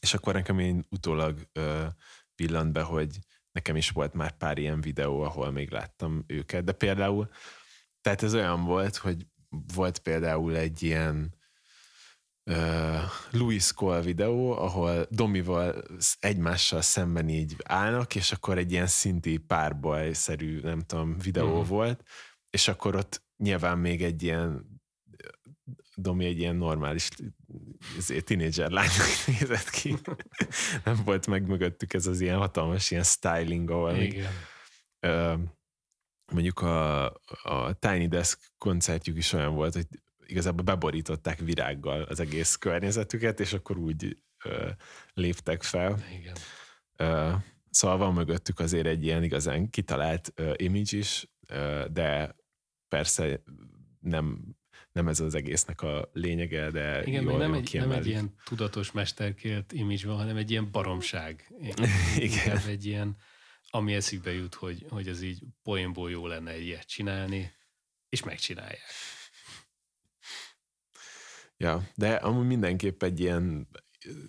S2: És akkor nekem én utólag ö, villant be, hogy nekem is volt már pár ilyen videó, ahol még láttam őket, de például, tehát ez olyan volt, hogy volt például egy ilyen uh, Louis Cole videó, ahol Domival egymással szemben így állnak, és akkor egy ilyen szinti párbaj-szerű, nem tudom, videó uh-huh. volt, és akkor ott nyilván még egy ilyen Domi egy ilyen normális tínédzser lánynak nézett ki. nem volt meg mögöttük ez az ilyen hatalmas ilyen styling, ahol még, mondjuk a, a Tiny Desk koncertjük is olyan volt, hogy igazából beborították virággal az egész környezetüket, és akkor úgy ö, léptek fel.
S1: Igen.
S2: Ö, szóval van mögöttük azért egy ilyen igazán kitalált ö, image is, ö, de persze nem, nem ez az egésznek a lényege, de
S1: Igen, jól, nem, egy, nem egy ilyen tudatos mesterkélt image van, hanem egy ilyen baromság. Igen. Egy ilyen, ami eszükbe jut, hogy, hogy ez így poénból jó lenne ilyet csinálni, és megcsinálják.
S2: Ja, de amúgy mindenképp egy ilyen,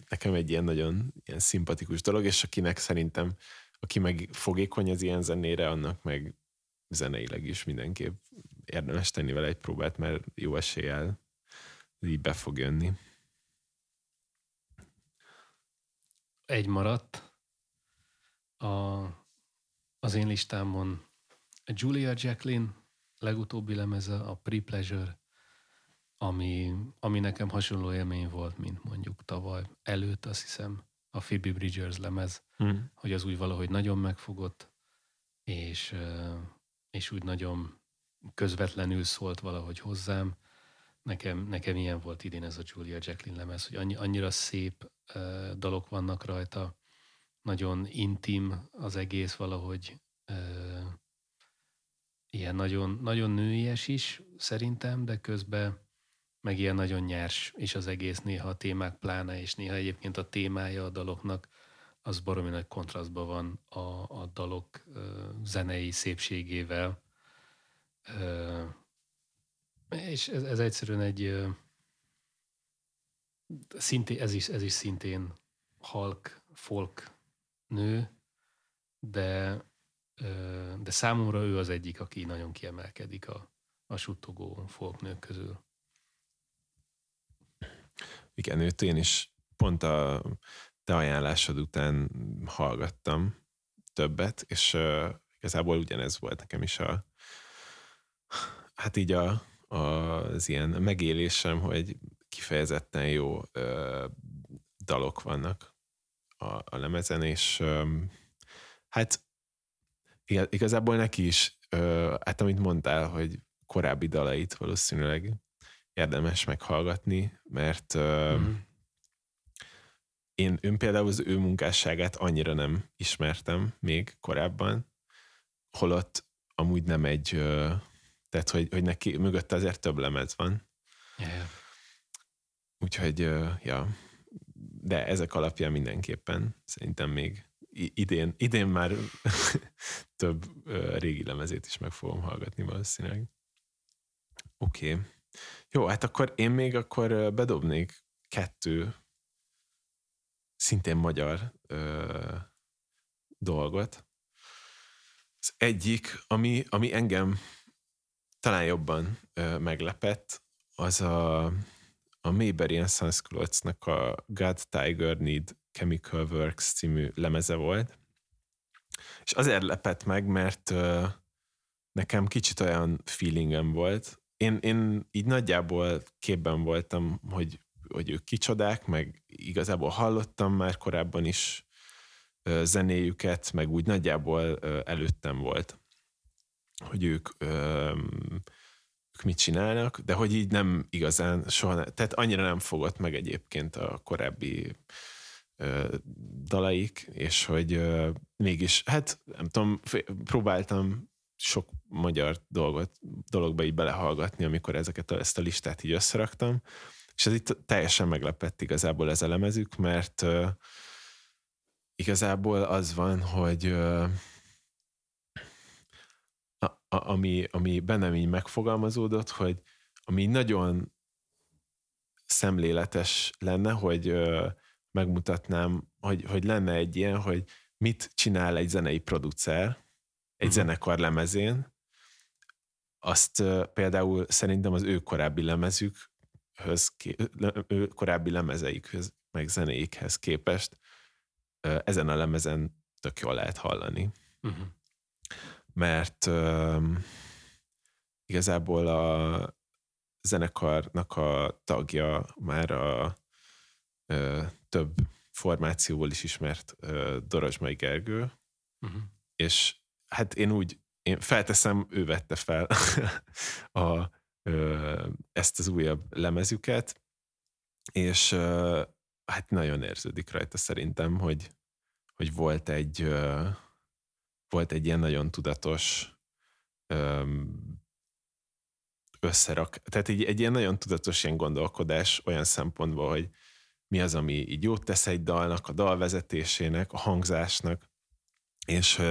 S2: nekem egy ilyen nagyon ilyen szimpatikus dolog, és akinek szerintem, aki meg fogékony az ilyen zenére, annak meg zeneileg is mindenképp érdemes tenni vele egy próbát, mert jó eséllyel így be fog jönni.
S1: Egy maradt a, az én listámon Julia Jacqueline legutóbbi lemeze, a Pre-Pleasure, ami, ami nekem hasonló élmény volt, mint mondjuk tavaly előtt, azt hiszem, a Phoebe Bridgers lemez, hmm. hogy az úgy valahogy nagyon megfogott, és, és úgy nagyon közvetlenül szólt valahogy hozzám. Nekem, nekem ilyen volt idén ez a Julia Jacqueline lemez, hogy annyi, annyira szép uh, dalok vannak rajta, nagyon intim az egész valahogy, uh, ilyen nagyon, nagyon nőies is szerintem, de közben meg ilyen nagyon nyers, és az egész néha a témák pláne, és néha egyébként a témája a daloknak az baromi nagy kontrasztban van a, a dalok uh, zenei szépségével. Uh, és ez, ez egyszerűen egy uh, szintén, ez is, ez is szintén halk, folk nő, de, uh, de számomra ő az egyik, aki nagyon kiemelkedik a, a suttogó folk nők közül.
S2: Igen, én is pont a te ajánlásod után hallgattam többet, és uh, igazából ugyanez volt nekem is a hát így a, a, az ilyen megélésem, hogy kifejezetten jó uh, dalok vannak a, a lemezen, és um, hát igazából neki is, uh, hát amit mondtál, hogy korábbi dalait valószínűleg érdemes meghallgatni, mert mm. én ön például az ő munkásságát annyira nem ismertem még korábban, holott amúgy nem egy, tehát hogy, hogy neki mögötte azért több lemez van.
S1: Yeah.
S2: Úgyhogy, ja, de ezek alapján mindenképpen szerintem még idén, idén már több régi lemezét is meg fogom hallgatni valószínűleg. Oké. Okay. Jó, hát akkor én még akkor bedobnék kettő szintén magyar ö, dolgot. Az egyik, ami, ami engem talán jobban ö, meglepett, az a, a Mayberian Sunscloths-nak a God Tiger Need Chemical Works című lemeze volt. És azért lepett meg, mert uh, nekem kicsit olyan feelingem volt. Én, én így nagyjából képben voltam, hogy, hogy ők kicsodák, meg igazából hallottam már korábban is zenéjüket, meg úgy nagyjából előttem volt, hogy ők um, mit csinálnak, de hogy így nem igazán soha, ne, tehát annyira nem fogott meg egyébként a korábbi dalaik, és hogy mégis, hát nem tudom, próbáltam sok magyar dolgot, dologba így belehallgatni, amikor ezeket a, ezt a listát így összeraktam, és ez itt teljesen meglepett igazából ez a mert ö, igazából az van, hogy ö, ami, ami bennem így megfogalmazódott, hogy ami nagyon szemléletes lenne, hogy ö, megmutatnám, hogy, hogy lenne egy ilyen, hogy mit csinál egy zenei producer egy uh-huh. zenekar lemezén, azt ö, például szerintem az ő korábbi lemezükhöz, ő korábbi lemezeikhez, meg zenéikhez képest ö, ezen a lemezen tök jól lehet hallani. Uh-huh mert uh, igazából a zenekarnak a tagja már a több formációból is ismert uh, Dorosmai Gergő, uh-huh. és hát én úgy, én felteszem, ő vette fel a, uh, ezt az újabb lemezüket, és uh, hát nagyon érződik rajta szerintem, hogy, hogy volt egy uh, volt egy ilyen nagyon tudatos összerak, tehát egy, egy ilyen nagyon tudatos ilyen gondolkodás olyan szempontból, hogy mi az, ami így jót tesz egy dalnak, a dalvezetésének, a hangzásnak, és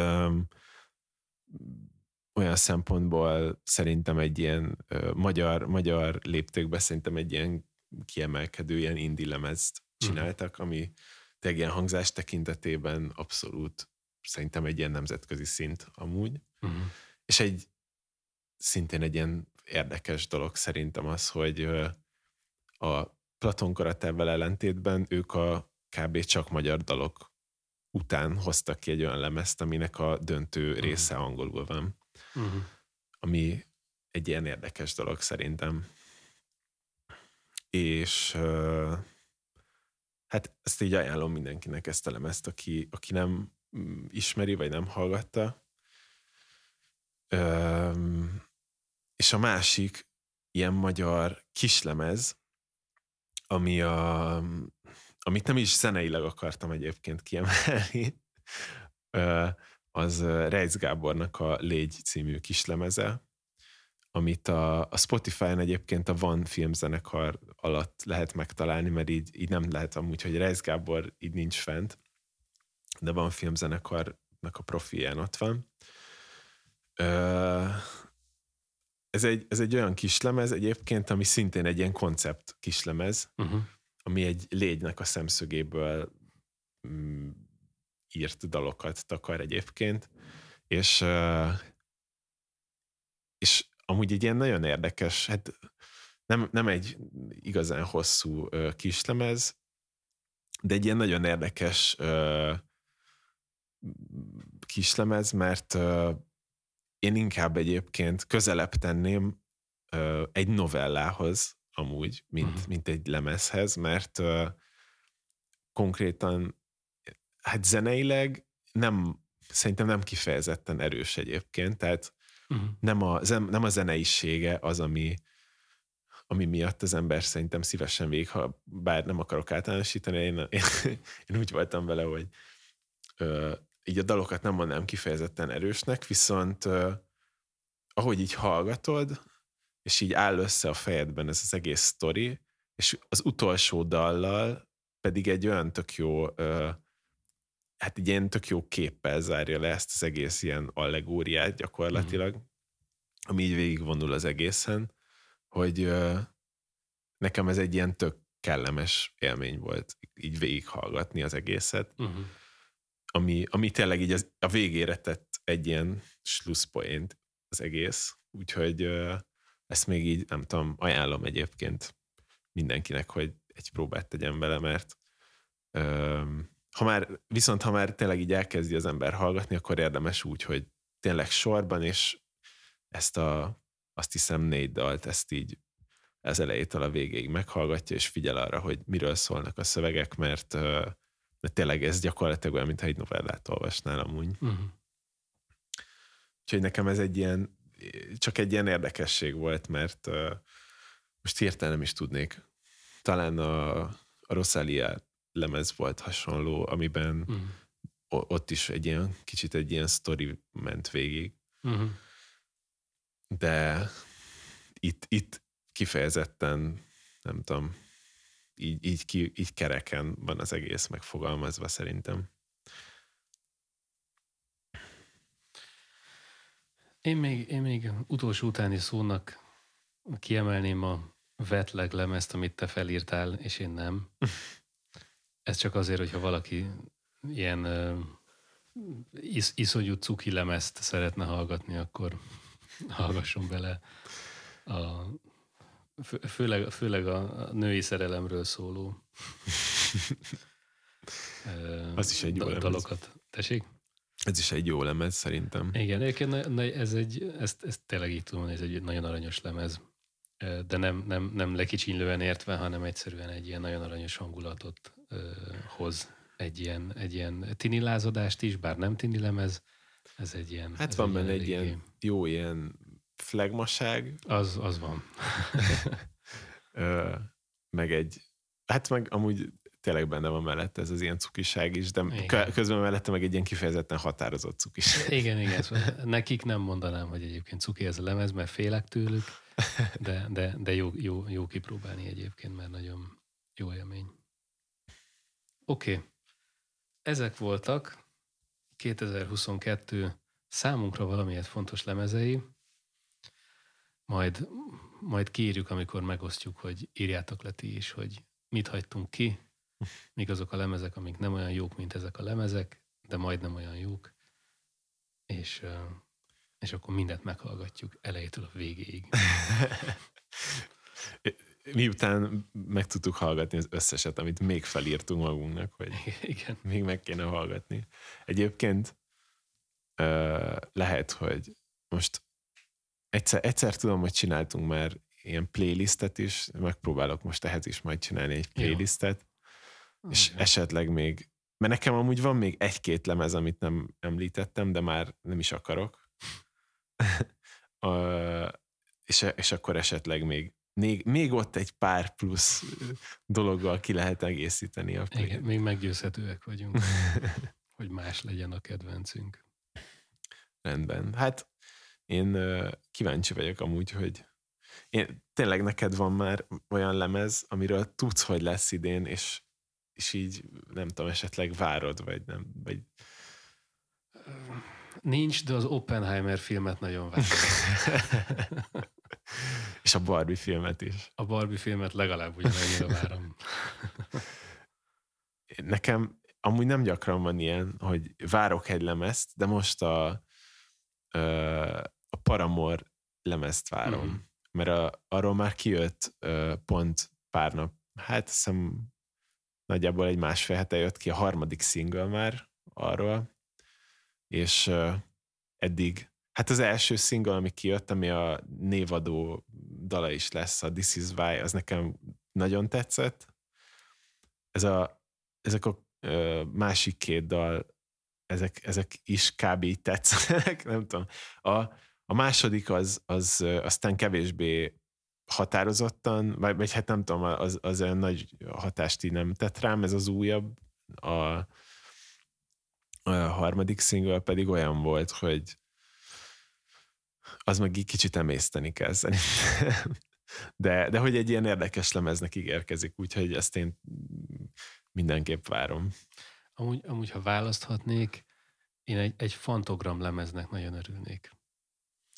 S2: olyan szempontból szerintem egy ilyen ö, magyar, magyar léptékben szerintem egy ilyen kiemelkedő ilyen indie lemezt csináltak, mm. ami tényleg ilyen hangzás tekintetében abszolút szerintem egy ilyen nemzetközi szint amúgy. Uh-huh. És egy szintén egy ilyen érdekes dolog szerintem az, hogy a Platon karatával ellentétben ők a kb. csak magyar dalok után hoztak ki egy olyan lemezt, aminek a döntő uh-huh. része angolul van. Uh-huh. Ami egy ilyen érdekes dolog szerintem. És hát ezt így ajánlom mindenkinek ezt a lemezt, aki, aki nem Mm, ismeri, vagy nem hallgatta. Üm, és a másik ilyen magyar kislemez, ami a, amit nem is zeneileg akartam egyébként kiemelni, az Rejc Gábornak a Légy című kislemeze, amit a, a Spotify-n egyébként a Van filmzenekar alatt lehet megtalálni, mert így, így nem lehet amúgy, hogy Rejc Gábor így nincs fent, de van filmzenekarnak a profilján ott van. Ez egy, ez egy olyan kislemez egyébként, ami szintén egy ilyen koncept kislemez, uh-huh. Ami egy légynek a szemszögéből mm, írt dalokat takar egyébként, és és amúgy egy ilyen nagyon érdekes, hát nem, nem egy igazán hosszú kislemez, de egy ilyen nagyon érdekes kislemez, mert én inkább egyébként közelebb tenném egy novellához amúgy, mint, uh-huh. mint egy lemezhez, mert uh, konkrétan hát zeneileg nem, szerintem nem kifejezetten erős egyébként, tehát uh-huh. nem, a, nem a zeneisége az, ami, ami miatt az ember szerintem szívesen végig, ha bár nem akarok általánosítani, én, én, én úgy voltam vele, hogy így a dalokat nem mondanám kifejezetten erősnek, viszont uh, ahogy így hallgatod, és így áll össze a fejedben ez az egész sztori, és az utolsó dallal pedig egy olyan tök jó, hát egy ilyen tök jó képpel zárja le ezt az egész ilyen allegóriát gyakorlatilag, mm. ami így végigvonul az egészen, hogy nekem ez egy ilyen tök kellemes élmény volt így végighallgatni az egészet. Uh-huh ami, ami tényleg így az, a végére tett egy ilyen slusszpoént az egész, úgyhogy ezt még így, nem tudom, ajánlom egyébként mindenkinek, hogy egy próbát tegyen vele, mert ha már, viszont ha már tényleg így elkezdi az ember hallgatni, akkor érdemes úgy, hogy tényleg sorban, és ezt a, azt hiszem négy dalt, ezt így az elejétől a végéig meghallgatja, és figyel arra, hogy miről szólnak a szövegek, mert, mert tényleg ez gyakorlatilag olyan, mintha egy novellát olvasnál amúgy. Uh-huh. Úgyhogy nekem ez egy ilyen, csak egy ilyen érdekesség volt, mert most hirtelen nem is tudnék. Talán a, a Rosalia lemez volt hasonló, amiben uh-huh. ott is egy ilyen, kicsit egy ilyen sztori ment végig. Uh-huh. De itt, itt kifejezetten, nem tudom, így, így, ki, így kereken van az egész megfogalmazva szerintem.
S1: Én még, én még utolsó utáni szónak kiemelném a vetleg lemezt, amit te felírtál, és én nem. Ez csak azért, hogyha valaki ilyen uh, is, iszonyú cuki lemezt szeretne hallgatni, akkor hallgasson bele a, fő, főleg, főleg a női szerelemről szóló
S2: Az is egy jó
S1: dalokat. Tessék?
S2: Ez is egy jó lemez, szerintem.
S1: Igen, egyébként ez egy, ezt, ezt tényleg így tudom, ez egy nagyon aranyos lemez. De nem, nem, nem lekicsinlően értve, hanem egyszerűen egy ilyen nagyon aranyos hangulatot hoz egy ilyen, egy ilyen tinilázodást is, bár nem tini lemez, ez egy ilyen...
S2: Hát van benne egy ilyen jó ilyen flagmaság.
S1: Az, az van.
S2: meg egy, hát meg amúgy tényleg benne van mellette ez az ilyen cukiság is, de igen. közben mellette meg egy ilyen kifejezetten határozott cukis.
S1: Igen, igen. Szóval nekik nem mondanám, hogy egyébként cuki ez a lemez, mert félek tőlük, de, de, de jó, jó, jó kipróbálni egyébként, mert nagyon jó élmény. Oké. Okay. Ezek voltak 2022 számunkra valamiért fontos lemezei. Majd, majd kiírjuk, amikor megosztjuk, hogy írjátok le ti is, hogy mit hagytunk ki, mik azok a lemezek, amik nem olyan jók, mint ezek a lemezek, de majdnem olyan jók. És, és akkor mindent meghallgatjuk elejétől a végéig.
S2: miután meg tudtuk hallgatni az összeset, amit még felírtunk magunknak, hogy
S1: Igen.
S2: még meg kéne hallgatni. Egyébként lehet, hogy most egyszer, egyszer tudom, hogy csináltunk már ilyen playlistet is, megpróbálok most ehhez is majd csinálni egy playlistet, Jó. És okay. esetleg még, mert nekem amúgy van még egy-két lemez, amit nem említettem, de már nem is akarok. uh, és, és akkor esetleg még még, még ott egy pár plusz dologgal ki lehet egészíteni a
S1: play Igen, még meggyőzhetőek vagyunk, hogy más legyen a kedvencünk.
S2: Rendben. Hát én kíváncsi vagyok amúgy, hogy én, tényleg neked van már olyan lemez, amiről tudsz, hogy lesz idén, és, és így nem tudom, esetleg várod, vagy nem, vagy...
S1: Nincs, de az Oppenheimer filmet nagyon várom.
S2: És a Barbie filmet is.
S1: A Barbie filmet legalább ugyanannyira várom.
S2: Nekem amúgy nem gyakran van ilyen, hogy várok egy lemezt, de most a, a Paramore lemezt várom. Mm. Mert a, arról már kijött pont pár nap, hát hiszem nagyjából egy másfél hete jött ki a harmadik single már arról, és eddig Hát az első single, ami kijött, ami a névadó dala is lesz, a This Is Why, az nekem nagyon tetszett. Ez a, ezek a másik két dal, ezek, ezek is kb. tetszenek, nem tudom. A, a második az, az aztán kevésbé határozottan, vagy, vagy hát nem tudom, az, az olyan nagy hatást így nem tett rám, ez az újabb, a, a harmadik single pedig olyan volt, hogy az meg egy kicsit emészteni kell szerintem. De, de hogy egy ilyen érdekes lemeznek ígérkezik, úgyhogy ezt én mindenképp várom.
S1: Amúgy, amúgy ha választhatnék, én egy, egy fantogram lemeznek nagyon örülnék.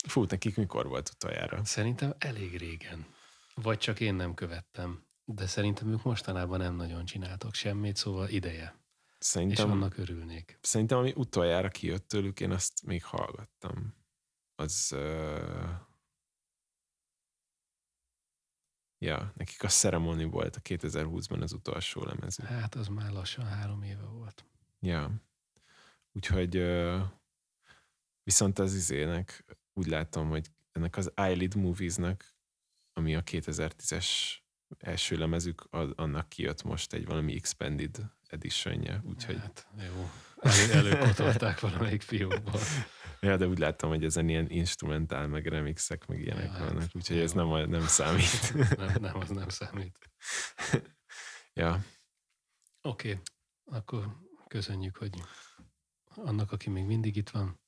S2: Fú, nekik mikor volt utoljára?
S1: Szerintem elég régen. Vagy csak én nem követtem. De szerintem ők mostanában nem nagyon csináltak semmit, szóval ideje. Szerintem, és annak örülnék.
S2: Szerintem, ami utoljára kijött tőlük, én azt még hallgattam az uh, Ja, nekik a Ceremony volt a 2020-ban az utolsó lemezük.
S1: Hát az már lassan három éve volt.
S2: Ja. Úgyhogy ö, viszont az izének úgy látom, hogy ennek az Eyelid Moviesnak, ami a 2010-es első lemezük, az, annak kijött most egy valami expanded editionje, úgyhogy...
S1: Hát jó, Elő, előkotolták valamelyik fiókból.
S2: Ja, de úgy láttam, hogy ezen ilyen instrumentál, meg remixek, meg ilyenek Ja,
S1: hát,
S2: vannak, úgyhogy
S1: jó.
S2: ez nem, nem számít.
S1: Nem, nem, az nem számít.
S2: ja,
S1: Oké, okay. akkor köszönjük, hogy annak, aki még mindig itt van,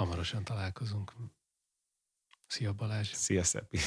S1: hamarosan találkozunk. Szia Balázs!
S2: szia Szepi!